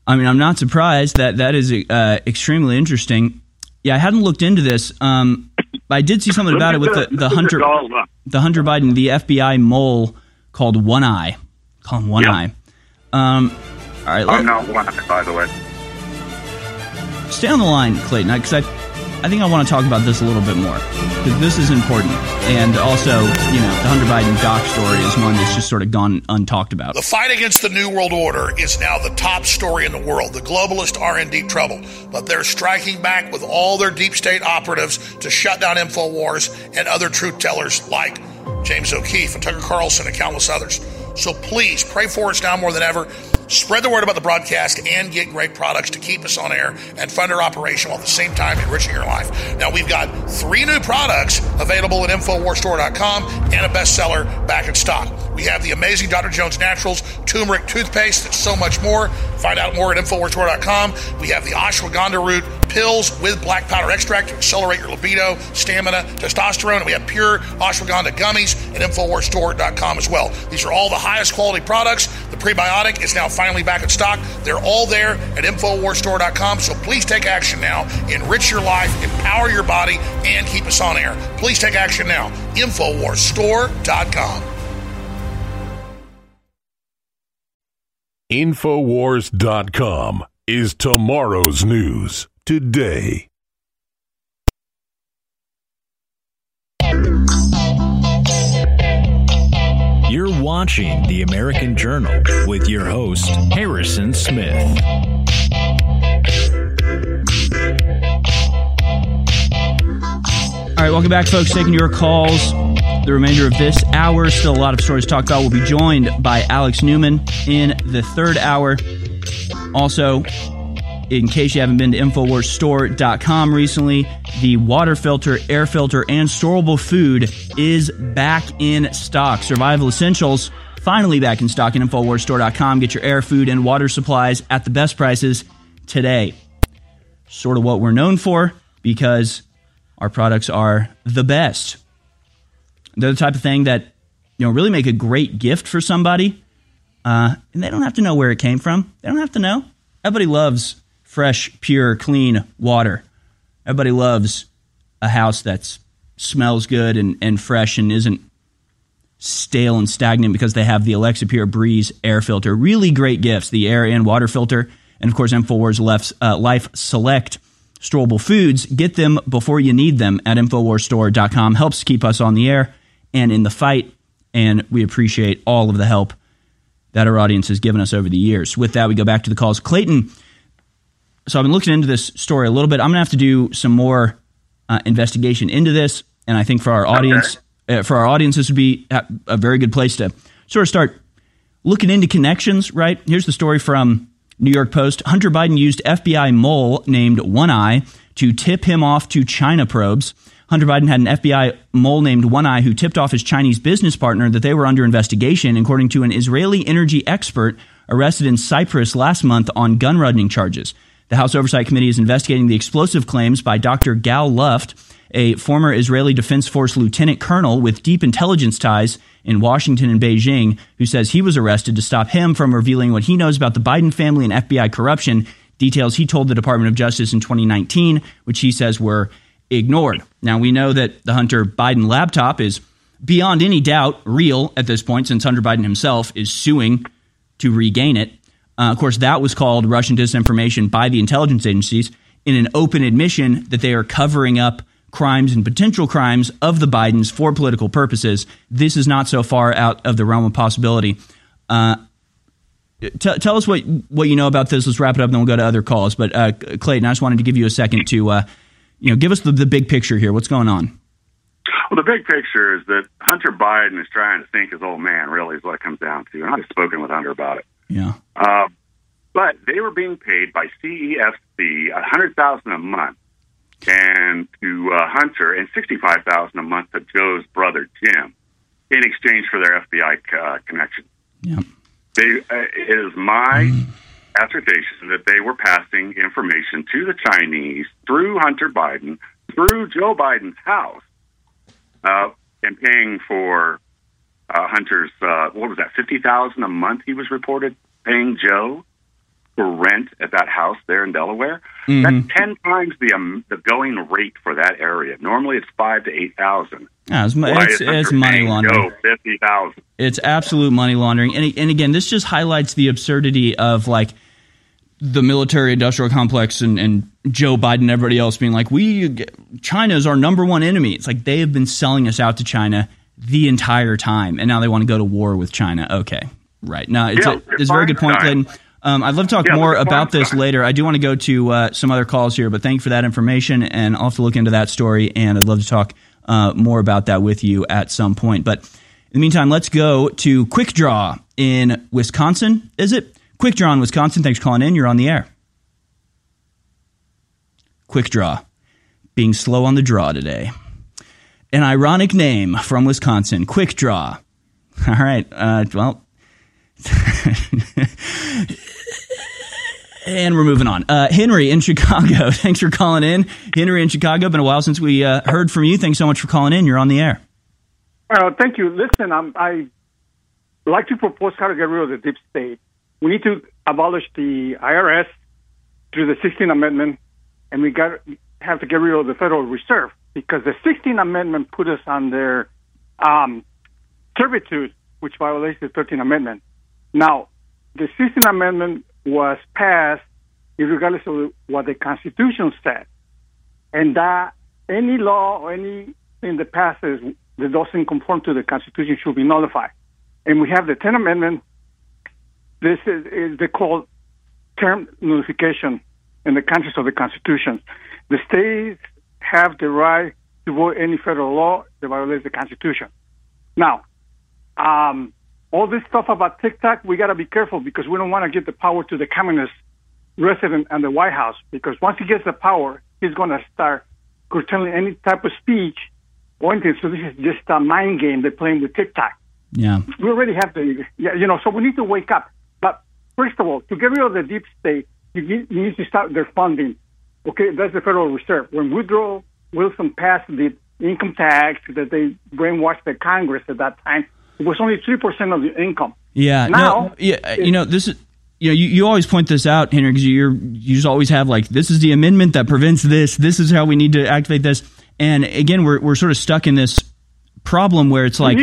I mean, I'm not surprised that that is uh, extremely interesting. Yeah, I hadn't looked into this. Um, I did see something about it with the, the Hunter the Hunter Biden, the FBI mole called One Eye. Call him One Yep. Eye. Um, all right, I'm let, not one, Eye, by the way. stay on the line, Clayton, because I, I think I want to talk about this a little bit more because this is important, and also, you know, the Hunter Biden doc story is one that's just sort of gone untalked about. The fight against the New World Order is now the top story in the world. The globalists are in deep trouble, but they're striking back with all their deep state operatives to shut down InfoWars and other truth tellers like James O'Keefe and Tucker Carlson and countless others. So please pray for us now more than ever. Spread the word about the broadcast and get great products to keep us on air and fund our operation while at the same time enriching your life. Now, we've got three new products available at Infowarstore.com and a bestseller back in stock. We have the amazing Dr. Jones Naturals turmeric toothpaste and so much more. Find out more at Infowarstore.com. We have the ashwagandha root pills with black powder extract to accelerate your libido, stamina, testosterone. And we have pure ashwagandha gummies at Infowarstore.com as well. These are all the highest quality products. The prebiotic is now finally back in stock. They're all there at InfoWarsStore.com. So please take action now. Enrich your life, empower your body, and keep us on air. Please take action now. InfoWarsStore.com. Infowars.com is tomorrow's news today. You're watching The American Journal with your host, Harrison Smith. All right, welcome back, folks. Taking your calls. The remainder of this hour, still a lot of stories to talk about. We'll be joined by Alex Newman in the third hour. Also, in case you haven't been to InfoWarsStore.com recently, the water filter, air filter, and storable food is back in stock. Survival Essentials finally back in stock at InfoWarsStore.com. Get your air, food, and water supplies at the best prices today. Sort of what we're known for because our products are the best. They're the type of thing that you know really make a great gift for somebody, uh, and they don't have to know where it came from. They don't have to know. Everybody loves fresh, pure, clean water. Everybody loves a house that smells good and, and fresh and isn't stale and stagnant because they have the Alexapure Breeze air filter. Really great gifts, the air and water filter. And of course, InfoWars Life's, uh, Life Select storable foods. Get them before you need them at InfoWarsStore.com. Helps keep us on the air and in the fight. And we appreciate all of the help that our audience has given us over the years. With that, we go back to the calls. Clayton, so I've been looking into this story a little bit. I'm going to have to do some more uh, investigation into this, and I think for our audience, okay. uh, for our audience, this would be a very good place to sort of start looking into connections. Right here's the story from New York Post: Hunter Biden used FBI mole named One Eye to tip him off to China probes. Hunter Biden had an FBI mole named One Eye who tipped off his Chinese business partner that they were under investigation, according to an Israeli energy expert arrested in Cyprus last month on gun running charges. The House Oversight Committee is investigating the explosive claims by Dr. Gal Luft, a former Israeli Defense Force lieutenant colonel with deep intelligence ties in Washington and Beijing, who says he was arrested to stop him from revealing what he knows about the Biden family and FBI corruption, details he told the Department of Justice in 2019, which he says were ignored. Now, we know that the Hunter Biden laptop is beyond any doubt real at this point, since Hunter Biden himself is suing to regain it. Uh, of course, that was called Russian disinformation by the intelligence agencies in an open admission that they are covering up crimes and potential crimes of the Bidens for political purposes. This is not so far out of the realm of possibility. Uh, t- tell us what what you know about this. Let's wrap it up, then we'll go to other calls. But uh, Clayton, I just wanted to give you a second to uh, you know, give us the, the big picture here. What's going on? Well, the big picture is that Hunter Biden is trying to think his old man, really, is what it comes down to. And I've spoken with Hunter about it. Yeah. Uh, but they were being paid by CEFC a hundred thousand a month, and to uh, Hunter, and sixty-five thousand a month to Joe's brother Jim, in exchange for their FBI uh, connection. Yeah. They, uh, it is my mm assertion that they were passing information to the Chinese through Hunter Biden, through Joe Biden's house, uh, and paying for uh, Hunter's uh, what was that fifty thousand a month he was reported paying Joe for rent at that house there in Delaware. Mm-hmm. That's ten times the um, the going rate for that area. Normally it's five to eight thousand. Yeah, it's, it's, it's money laundering. Joe fifty thousand. It's absolute money laundering, and and again, this just highlights the absurdity of like the military industrial complex and, and Joe Biden and everybody else being like, we China is our number one enemy. It's like they have been selling us out to China the entire time, and now they want to go to war with China. Okay, right. Now it's, yeah, a, it's a very good point, Clayton. Um, I'd love to talk yeah, more about this later. I do want to go to uh, some other calls here, but thank you for that information, and I'll have to look into that story, and I'd love to talk uh, more about that with you at some point. But in the meantime, let's go to Quick Draw in Wisconsin. Is it? Quick Draw in Wisconsin. Thanks for calling in. You're on the air. Quick Draw. Being slow on the draw today. An ironic name from Wisconsin. Quick Draw. All right. Uh, well. and we're moving on. Uh, Henry in Chicago. Thanks for calling in. Henry in Chicago. Been a while since we uh, heard from you. Thanks so much for calling in. You're on the air. Uh, thank you. Listen, I'm, I like to propose how to get rid of the deep state we need to abolish the IRS through the 16th Amendment, and we got have to get rid of the Federal Reserve because the 16th Amendment put us under um, servitude, which violates the 13th Amendment. Now, the 16th Amendment was passed regardless of what the Constitution said, and that any law or anything that passes that doesn't conform to the Constitution should be nullified. And we have the 10th Amendment, this is, is they call term nullification in the context of the Constitution. The states have the right to vote any federal law that violates the Constitution. Now, um, all this stuff about TikTok, we got to be careful because we don't want to give the power to the communist resident and the White House because once he gets the power, he's going to start curtailing any type of speech or anything. So this is just a mind game they're playing with TikTok. Yeah. We already have the, yeah, you know, so we need to wake up. But First of all, to get rid of the deep state, you need, you need to start their funding. Okay, that's the Federal Reserve. When Woodrow Wilson passed the income tax that they brainwashed the Congress at that time, it was only three percent of the income. Yeah. Now, no, yeah, you know this is you know, you, you always point this out, Henry, because you're you just always have like this is the amendment that prevents this. This is how we need to activate this. And again, we're we're sort of stuck in this problem where it's like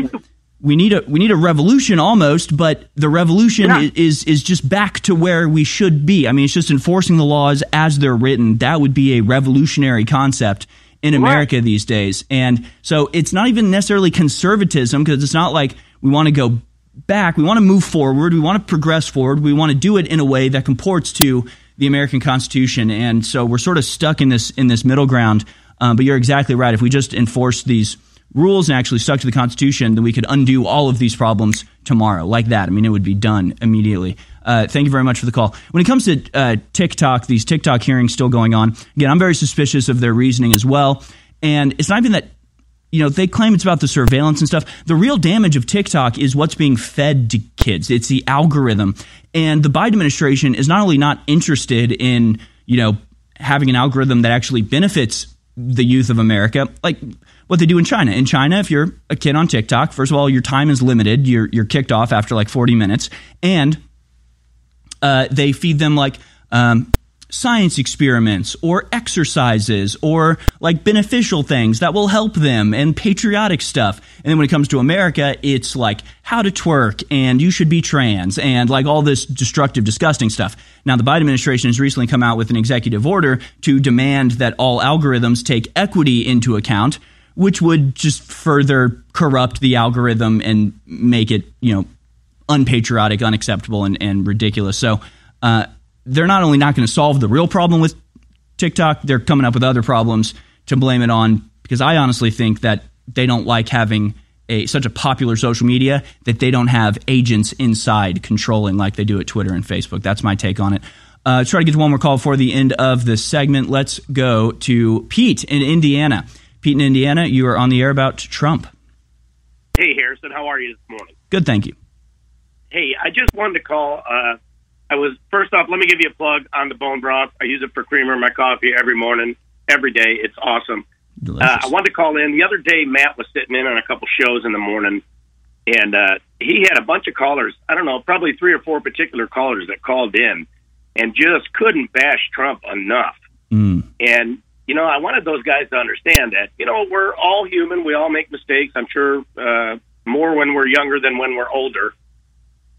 we need a we need a revolution almost, but the revolution yeah. is is just back to where we should be. I mean, it's just enforcing the laws as they're written. That would be a revolutionary concept in America right. these days. And so it's not even necessarily conservatism because it's not like we want to go back. We want to move forward. We want to progress forward. We want to do it in a way that comports to the American Constitution, and so we're sort of stuck in this in this middle ground. Um, but you're exactly right. If we just enforce these rules and actually stuck to the Constitution, then we could undo all of these problems tomorrow, like that. I mean, it would be done immediately. Uh, thank you very much for the call. When it comes to uh, TikTok, these TikTok hearings still going on. Again, I'm very suspicious of their reasoning as well. And it's not even that you know, they claim it's about the surveillance and stuff. The real damage of TikTok is what's being fed to kids. It's the algorithm. And the Biden administration is not only not interested in, you know, having an algorithm that actually benefits the youth of America, like what they do in China. In China, if you're a kid on TikTok, first of all, your time is limited. You're you're kicked off after like 40 minutes, and uh, they feed them like um, science experiments or exercises or like beneficial things that will help them and patriotic stuff. And then when it comes to America, it's like how to twerk and you should be trans and like all this destructive, disgusting stuff. Now, the Biden administration has recently come out with an executive order to demand that all algorithms take equity into account, which would just further corrupt the algorithm and make it, you know, unpatriotic, unacceptable, and, and ridiculous. So, uh, they're not only not going to solve the real problem with TikTok, they're coming up with other problems to blame it on because I honestly think that they don't like having a such a popular social media that they don't have agents inside controlling like they do at Twitter and Facebook. That's my take on it. Uh, try to get to one more call for the end of this segment. Let's go to Pete in Indiana. Pete in Indiana, you are on the air about Trump. Hey, Harrison, how are you this morning? Good, thank you. Hey, I just wanted to call. Uh, I was first off. Let me give you a plug on the bone broth. I use it for creamer in my coffee every morning, every day. It's awesome. Uh, I wanted to call in the other day. Matt was sitting in on a couple shows in the morning, and uh, he had a bunch of callers. I don't know, probably three or four particular callers that called in, and just couldn't bash Trump enough. Mm. And you know, I wanted those guys to understand that you know we're all human. We all make mistakes. I'm sure uh, more when we're younger than when we're older,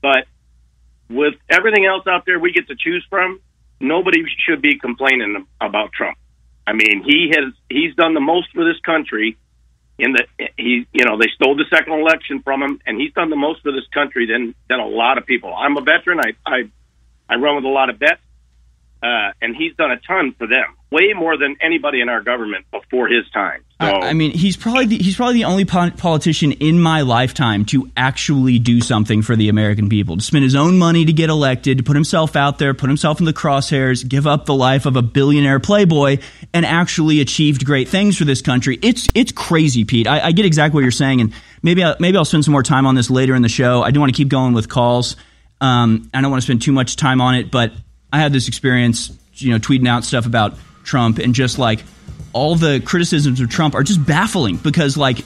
but with everything else out there we get to choose from, nobody should be complaining about Trump. I mean, he has he's done the most for this country. In the he, you know, they stole the second election from him, and he's done the most for this country than than a lot of people. I'm a veteran. I I, I run with a lot of vets, uh, and he's done a ton for them, way more than anybody in our government before his time. So, I, I mean, he's probably the, he's probably the only po- politician in my lifetime to actually do something for the American people, to spend his own money to get elected, to put himself out there, put himself in the crosshairs, give up the life of a billionaire playboy, and actually achieved great things for this country. It's it's crazy, Pete. I, I get exactly what you're saying, and maybe I, maybe I'll spend some more time on this later in the show. I do want to keep going with calls. Um, I don't want to spend too much time on it, but I had this experience, you know, tweeting out stuff about Trump and just like all the criticisms of Trump are just baffling because like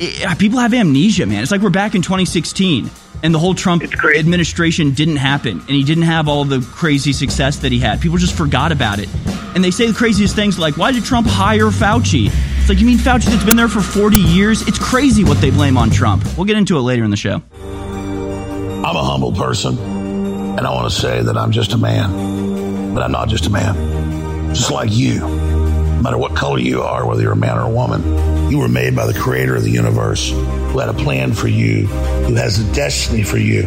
it, people have amnesia, man. It's like we're back in 2016 and the whole Trump administration didn't happen and he didn't have all the crazy success that he had. People just forgot about it. And they say the craziest things like, why did Trump hire Fauci? It's like, you mean Fauci that's been there for 40 years? It's crazy what they blame on Trump. We'll get into it later in the show. I'm a humble person, and I want to say that I'm just a man, but I'm not just a man. Just like you, no matter what color you are, whether you're a man or a woman, you were made by the creator of the universe who had a plan for you, who has a destiny for you.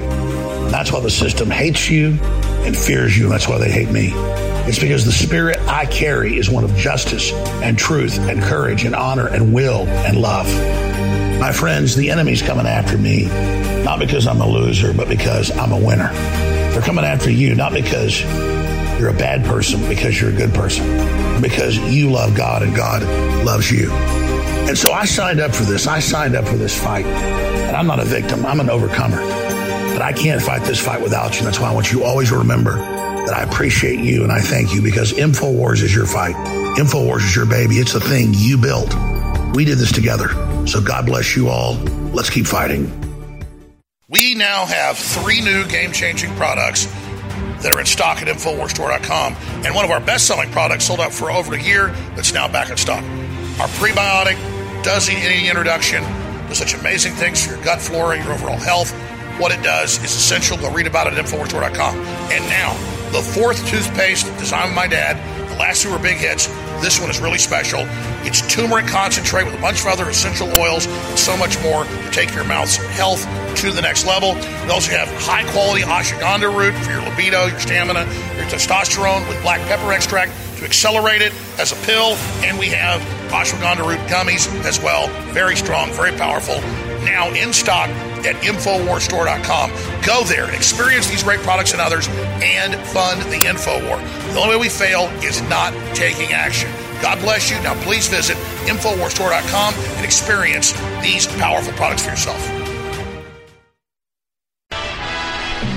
That's why the system hates you and fears you, and that's why they hate me. It's because the spirit I carry is one of justice and truth and courage and honor and will and love. My friends, the enemy's coming after me, not because I'm a loser, but because I'm a winner. They're coming after you, not because you're a bad person, because you're a good person, because you love God and God loves you. And so I signed up for this. I signed up for this fight. And I'm not a victim, I'm an overcomer. But I can't fight this fight without you. That's why I want you always remember that I appreciate you and I thank you because InfoWars is your fight. InfoWars is your baby. It's the thing you built. We did this together. So God bless you all. Let's keep fighting. We now have three new game changing products that are in stock at InfoWarsStore.com. And one of our best selling products sold out for over a year that's now back in stock. Our prebiotic does need any introduction. Does such amazing things for your gut flora, your overall health. What it does is essential. Go read about it at InfoWarsStore.com. And now, the fourth toothpaste designed by my dad, the last two were big hits, This one is really special. It's turmeric concentrate with a bunch of other essential oils and so much more to take your mouth's health to the next level. We also have high quality ashwagandha root for your libido, your stamina, your testosterone with black pepper extract to accelerate it as a pill. And we have ashwagandha root gummies as well. Very strong, very powerful. Now in stock at InfoWarsStore.com. Go there experience these great products and others and fund the InfoWar. The only way we fail is not taking action. God bless you. Now please visit InfoWarsStore.com and experience these powerful products for yourself.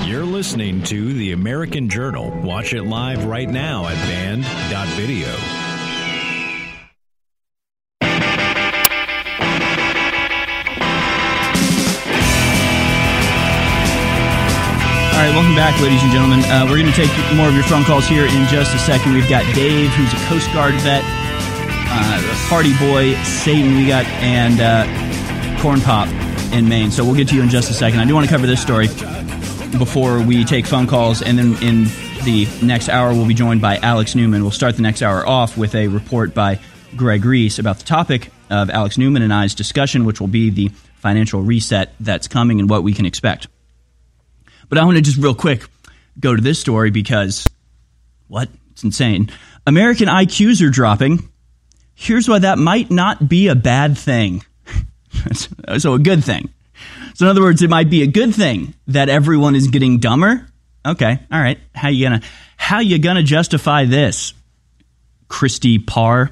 You're listening to The American Journal. Watch it live right now at band.video. All right, welcome back, ladies and gentlemen. Uh, we're going to take more of your phone calls here in just a second. We've got Dave, who's a Coast Guard vet, uh, Party Boy, Satan, we got, and uh, Corn Pop in Maine. So we'll get to you in just a second. I do want to cover this story before we take phone calls, and then in the next hour, we'll be joined by Alex Newman. We'll start the next hour off with a report by Greg Reese about the topic of Alex Newman and I's discussion, which will be the financial reset that's coming and what we can expect. But I want to just real quick go to this story because what? It's insane. American IQs are dropping. Here's why that might not be a bad thing. so, a good thing. So, in other words, it might be a good thing that everyone is getting dumber. Okay, all right. How you gonna how you gonna justify this? Christy Parr,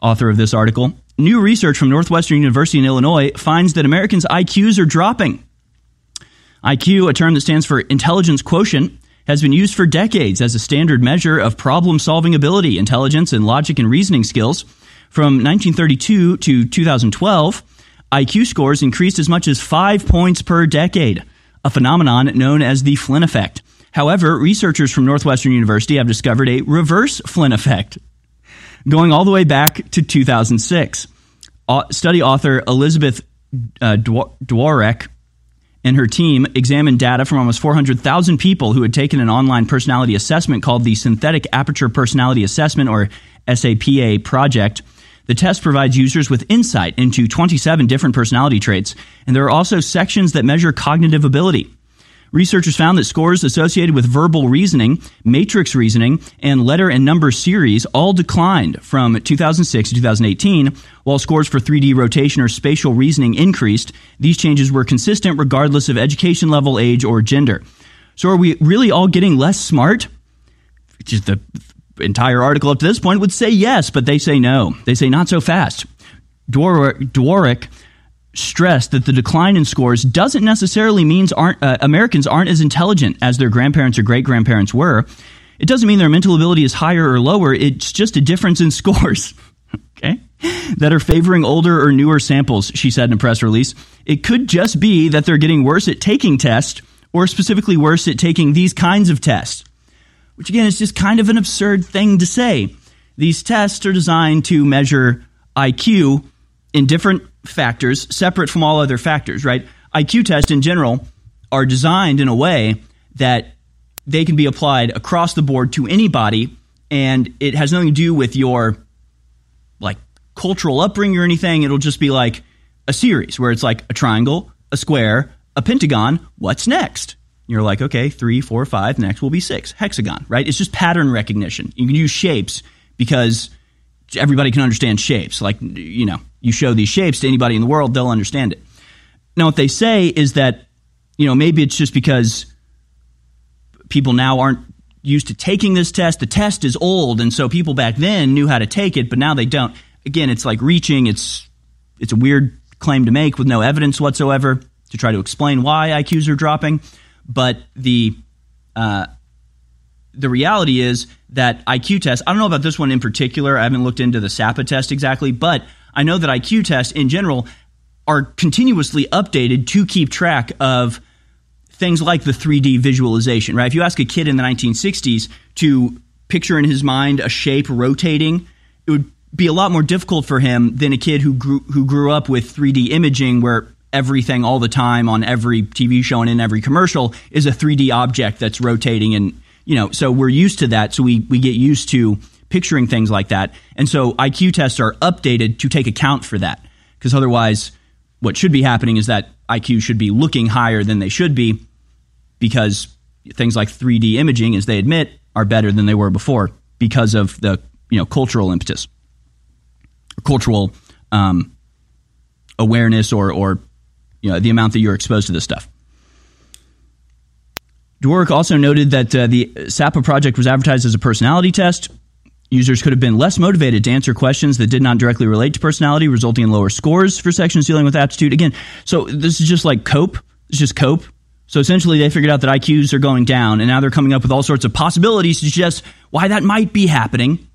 author of this article. New research from Northwestern University in Illinois finds that Americans' IQs are dropping. IQ, a term that stands for intelligence quotient, has been used for decades as a standard measure of problem solving ability, intelligence, and logic and reasoning skills. From 1932 to 2012, IQ scores increased as much as five points per decade, a phenomenon known as the Flynn effect. However, researchers from Northwestern University have discovered a reverse Flynn effect, going all the way back to 2006. Study author Elizabeth uh, and her team examined data from almost 400,000 people who had taken an online personality assessment called the Synthetic Aperture Personality Assessment, or SAPA, project. The test provides users with insight into 27 different personality traits, and there are also sections that measure cognitive ability. Researchers found that scores associated with verbal reasoning, matrix reasoning, and letter and number series all declined from 2006 to 2018, while scores for 3D rotation or spatial reasoning increased. These changes were consistent regardless of education level, age, or gender. So are we really all getting less smart? Just the entire article up to this point would say yes, but they say no. They say not so fast. Dworak stressed that the decline in scores doesn't necessarily mean aren't, uh, Americans aren't as intelligent as their grandparents or great grandparents were. It doesn't mean their mental ability is higher or lower. It's just a difference in scores. okay? That are favoring older or newer samples, she said in a press release. It could just be that they're getting worse at taking tests or specifically worse at taking these kinds of tests, which again is just kind of an absurd thing to say. These tests are designed to measure IQ in different factors separate from all other factors, right? IQ tests in general are designed in a way that they can be applied across the board to anybody and it has nothing to do with your like cultural upbringing or anything. It'll just be like a series where it's like a triangle, a square, a pentagon. What's next? You're like, okay, three, four, five. Next will be six. Hexagon, right? It's just pattern recognition. You can use shapes because everybody can understand shapes. Like, you know, you show these shapes to anybody in the world, they'll understand it. Now, what they say is that, you know, maybe it's just because people now aren't used to taking this test. The test is old, and so people back then knew how to take it, but now they don't. Again, it's like reaching. It's it's a weird claim to make with no evidence whatsoever to try to explain why IQs are dropping. But the uh, the reality is that IQ tests, I don't know about this one in particular. I haven't looked into the SAPA test exactly, but I know that IQ tests in general are continuously updated to keep track of things like the 3D visualization, right? If you ask a kid in the 1960s to picture in his mind a shape rotating, it would be a lot more difficult for him than a kid who grew who grew up with 3D imaging where everything all the time on every TV show and in every commercial is a 3D object that's rotating and you know, so we're used to that. So we, we get used to picturing things like that. And so IQ tests are updated to take account for that. Because otherwise, what should be happening is that IQ should be looking higher than they should be because things like 3D imaging, as they admit, are better than they were before because of the you know cultural impetus, cultural um, awareness, or or you know the amount that you're exposed to this stuff. Dwork also noted that uh, the SAPA project was advertised as a personality test. Users could have been less motivated to answer questions that did not directly relate to personality, resulting in lower scores for sections dealing with aptitude. Again, so this is just like cope. It's just cope. So essentially, they figured out that IQs are going down, and now they're coming up with all sorts of possibilities to suggest why that might be happening.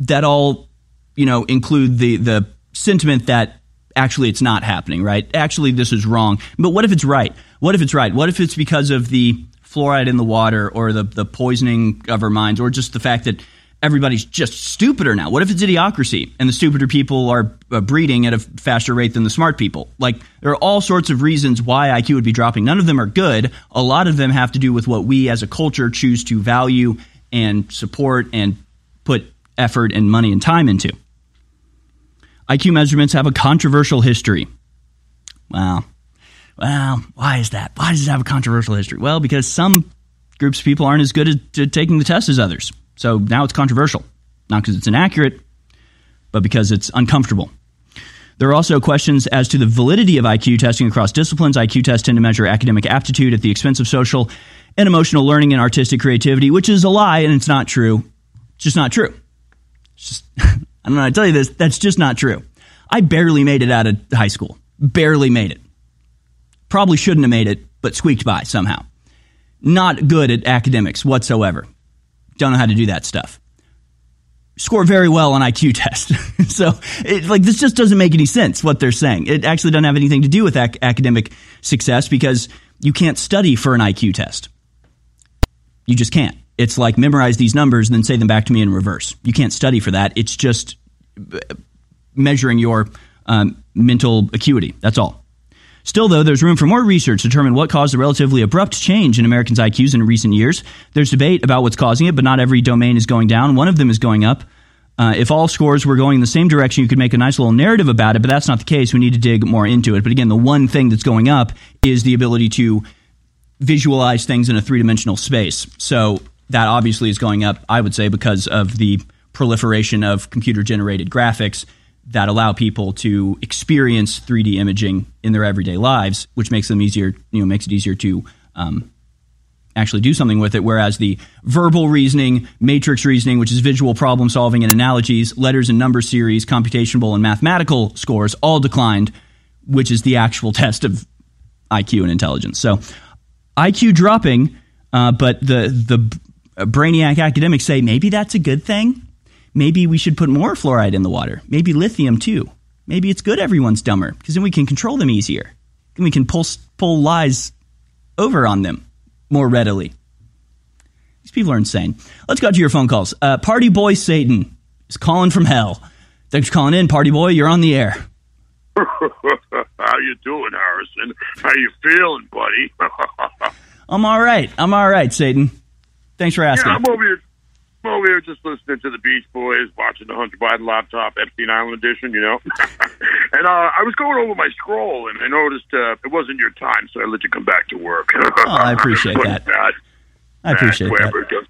That all, you know, include the the sentiment that actually it's not happening, right? Actually, this is wrong. But what if it's right? What if it's right? What if it's because of the fluoride in the water or the, the poisoning of our minds or just the fact that everybody's just stupider now? What if it's idiocracy and the stupider people are uh, breeding at a faster rate than the smart people? Like, there are all sorts of reasons why IQ would be dropping. None of them are good. A lot of them have to do with what we as a culture choose to value and support and put effort and money and time into. IQ measurements have a controversial history. Wow. Well, why is that? Why does it have a controversial history? Well, because some groups of people aren't as good at, taking the test as others. So now it's controversial. Not because it's inaccurate, but because it's uncomfortable. There are also questions as to the validity of IQ testing across disciplines. IQ tests tend to measure academic aptitude at the expense of social and emotional learning and artistic creativity, which is a lie and it's not true. It's just not true. It's just, I don't know to tell you this. That's just not true. I barely made it out of high school. Barely made it. Probably shouldn't have made it, but squeaked by somehow. Not good at academics whatsoever. Don't know how to do that stuff. Score very well on IQ test. so, it, like, this just doesn't make any sense what they're saying. It actually doesn't have anything to do with ac- academic success because you can't study for an IQ test. You just can't. It's like memorize these numbers and then say them back to me in reverse. You can't study for that. It's just uh, measuring your um, mental acuity. That's all. Still, though, there's room for more research to determine what caused the relatively abrupt change in Americans' IQs in recent years. There's debate about what's causing it, but not every domain is going down. One of them is going up. Uh, if all scores were going in the same direction, you could make a nice little narrative about it, but that's not the case. We need to dig more into it. But again, the one thing that's going up is the ability to visualize things in a three dimensional space. So that obviously is going up, I would say, because of the proliferation of computer generated graphics that allow people to experience 3D imaging in their everyday lives, which makes them easier, you know, makes it easier to um, actually do something with it. Whereas the verbal reasoning, matrix reasoning, which is visual problem solving and analogies, letters and number series, computational and mathematical scores all declined, which is the actual test of IQ and intelligence. So IQ dropping, uh, but the the brainiac academics say maybe that's a good thing maybe we should put more fluoride in the water. Maybe lithium too. Maybe it's good everyone's dumber because then we can control them easier. Then we can pull pull lies over on them more readily. These people are insane. Let's go to your phone calls. Uh, Party boy Satan is calling from hell. Thanks for calling in, Party boy. You're on the air. How you doing, Harrison? How you feeling, buddy? I'm all right. I'm all right, Satan. Thanks for asking. Yeah, I'm over here well, we were just listening to the Beach Boys, watching the Hunter Biden laptop, Epstein Island edition, you know. and uh, I was going over my scroll, and I noticed uh, it wasn't your time, so I let you come back to work. oh, I appreciate that. Matt, I appreciate Matt Weber that. Does,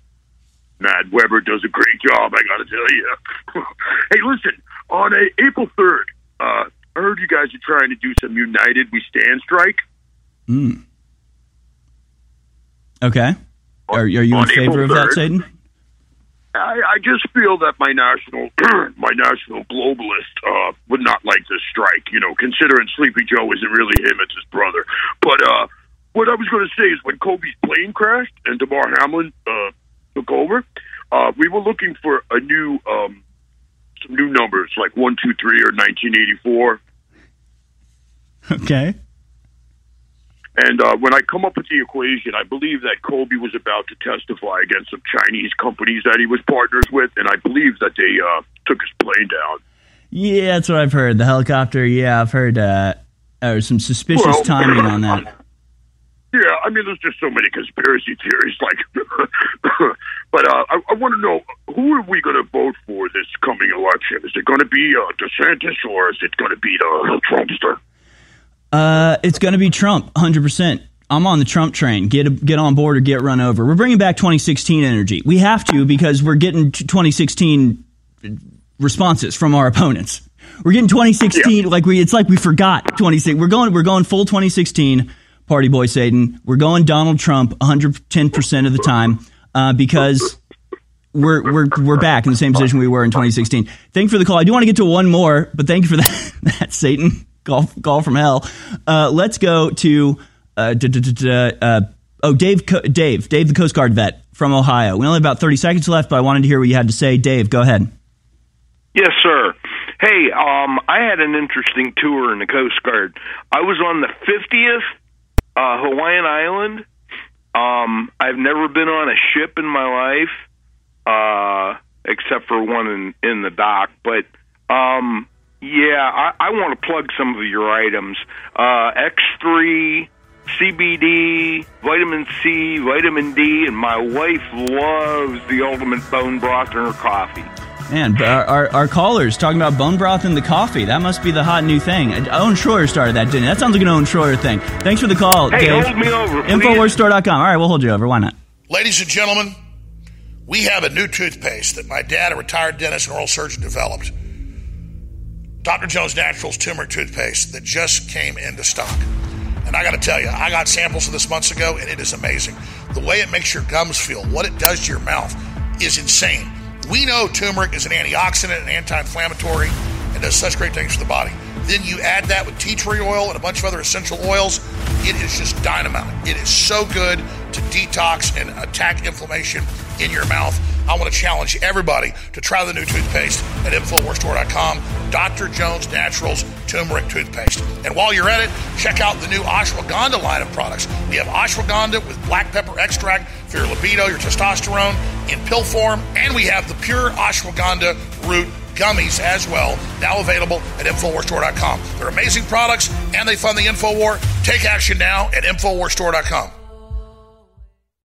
Matt Weber does a great job, I got to tell you. hey, listen, on a, April 3rd, uh, I heard you guys are trying to do some United We Stand strike. Mm. Okay. Are, are you in favor of that, Satan? I, I just feel that my national my national globalist uh, would not like this strike. You know, considering Sleepy Joe isn't really him; it's his brother. But uh, what I was going to say is, when Kobe's plane crashed and Damar Hamlin uh, took over, uh, we were looking for a new um, some new numbers like one, two, three, or nineteen eighty four. Okay. And uh, when I come up with the equation, I believe that Kobe was about to testify against some Chinese companies that he was partners with, and I believe that they uh, took his plane down. Yeah, that's what I've heard. The helicopter. Yeah, I've heard uh, some suspicious Well- timing on that. Yeah, I mean, there's just so many conspiracy theories. Like, but uh, I, I want to know who are we going to vote for this coming election? Is it going to be uh, DeSantis or is it going to be the Trumpster? Uh, it's going to be Trump, 100%. I'm on the Trump train. Get get on board or get run over. We're bringing back 2016 energy. We have to because we're getting 2016 responses from our opponents. We're getting 2016 yeah. like we. It's like we forgot 2016. We're going. We're going full 2016. Party boy Satan. We're going Donald Trump 110 percent of the time uh, because we're we're we're back in the same position we were in 2016. Thank you for the call. I do want to get to one more, but thank you for that, that Satan call from hell. Uh, let's go to uh, uh, oh Dave Dave Dave the Coast Guard vet from Ohio. We only have about 30 seconds left, but I wanted to hear what you had to say. Dave, go ahead. Yes, sir. Hey, um, I had an interesting tour in the Coast Guard. I was on the 50th uh, Hawaiian Island. Um, I've never been on a ship in my life, uh, except for one in, in the dock. But um, yeah, I, I want to plug some of your items. Uh, X3, CBD, vitamin C, vitamin D, and my wife loves the ultimate bone broth in her coffee. Man, our, our, our, callers talking about bone broth in the coffee. That must be the hot new thing. Owen Schroyer started that, didn't it? That sounds like an Owen Schroyer thing. Thanks for the call, hey, Dave. hold me over, Infowarsstore.com. All right, we'll hold you over. Why not? Ladies and gentlemen, we have a new toothpaste that my dad, a retired dentist and oral surgeon, developed. Dr. Jones Naturals turmeric toothpaste that just came into stock. And I got to tell you, I got samples of this months ago, and it is amazing. The way it makes your gums feel, what it does to your mouth, is insane. We know turmeric is an antioxidant and anti inflammatory and does such great things for the body. Then you add that with tea tree oil and a bunch of other essential oils. It is just dynamite. It is so good to detox and attack inflammation in your mouth. I want to challenge everybody to try the new toothpaste at InfoWarsStore.com. Dr. Jones Naturals Turmeric Toothpaste. And while you're at it, check out the new ashwagandha line of products. We have ashwagandha with black pepper extract for your libido, your testosterone in pill form, and we have the pure ashwagandha root gummies as well, now available at InfoWarsStore.com. They're amazing products and they fund the InfoWar. Take action now at InfoWarsStore.com.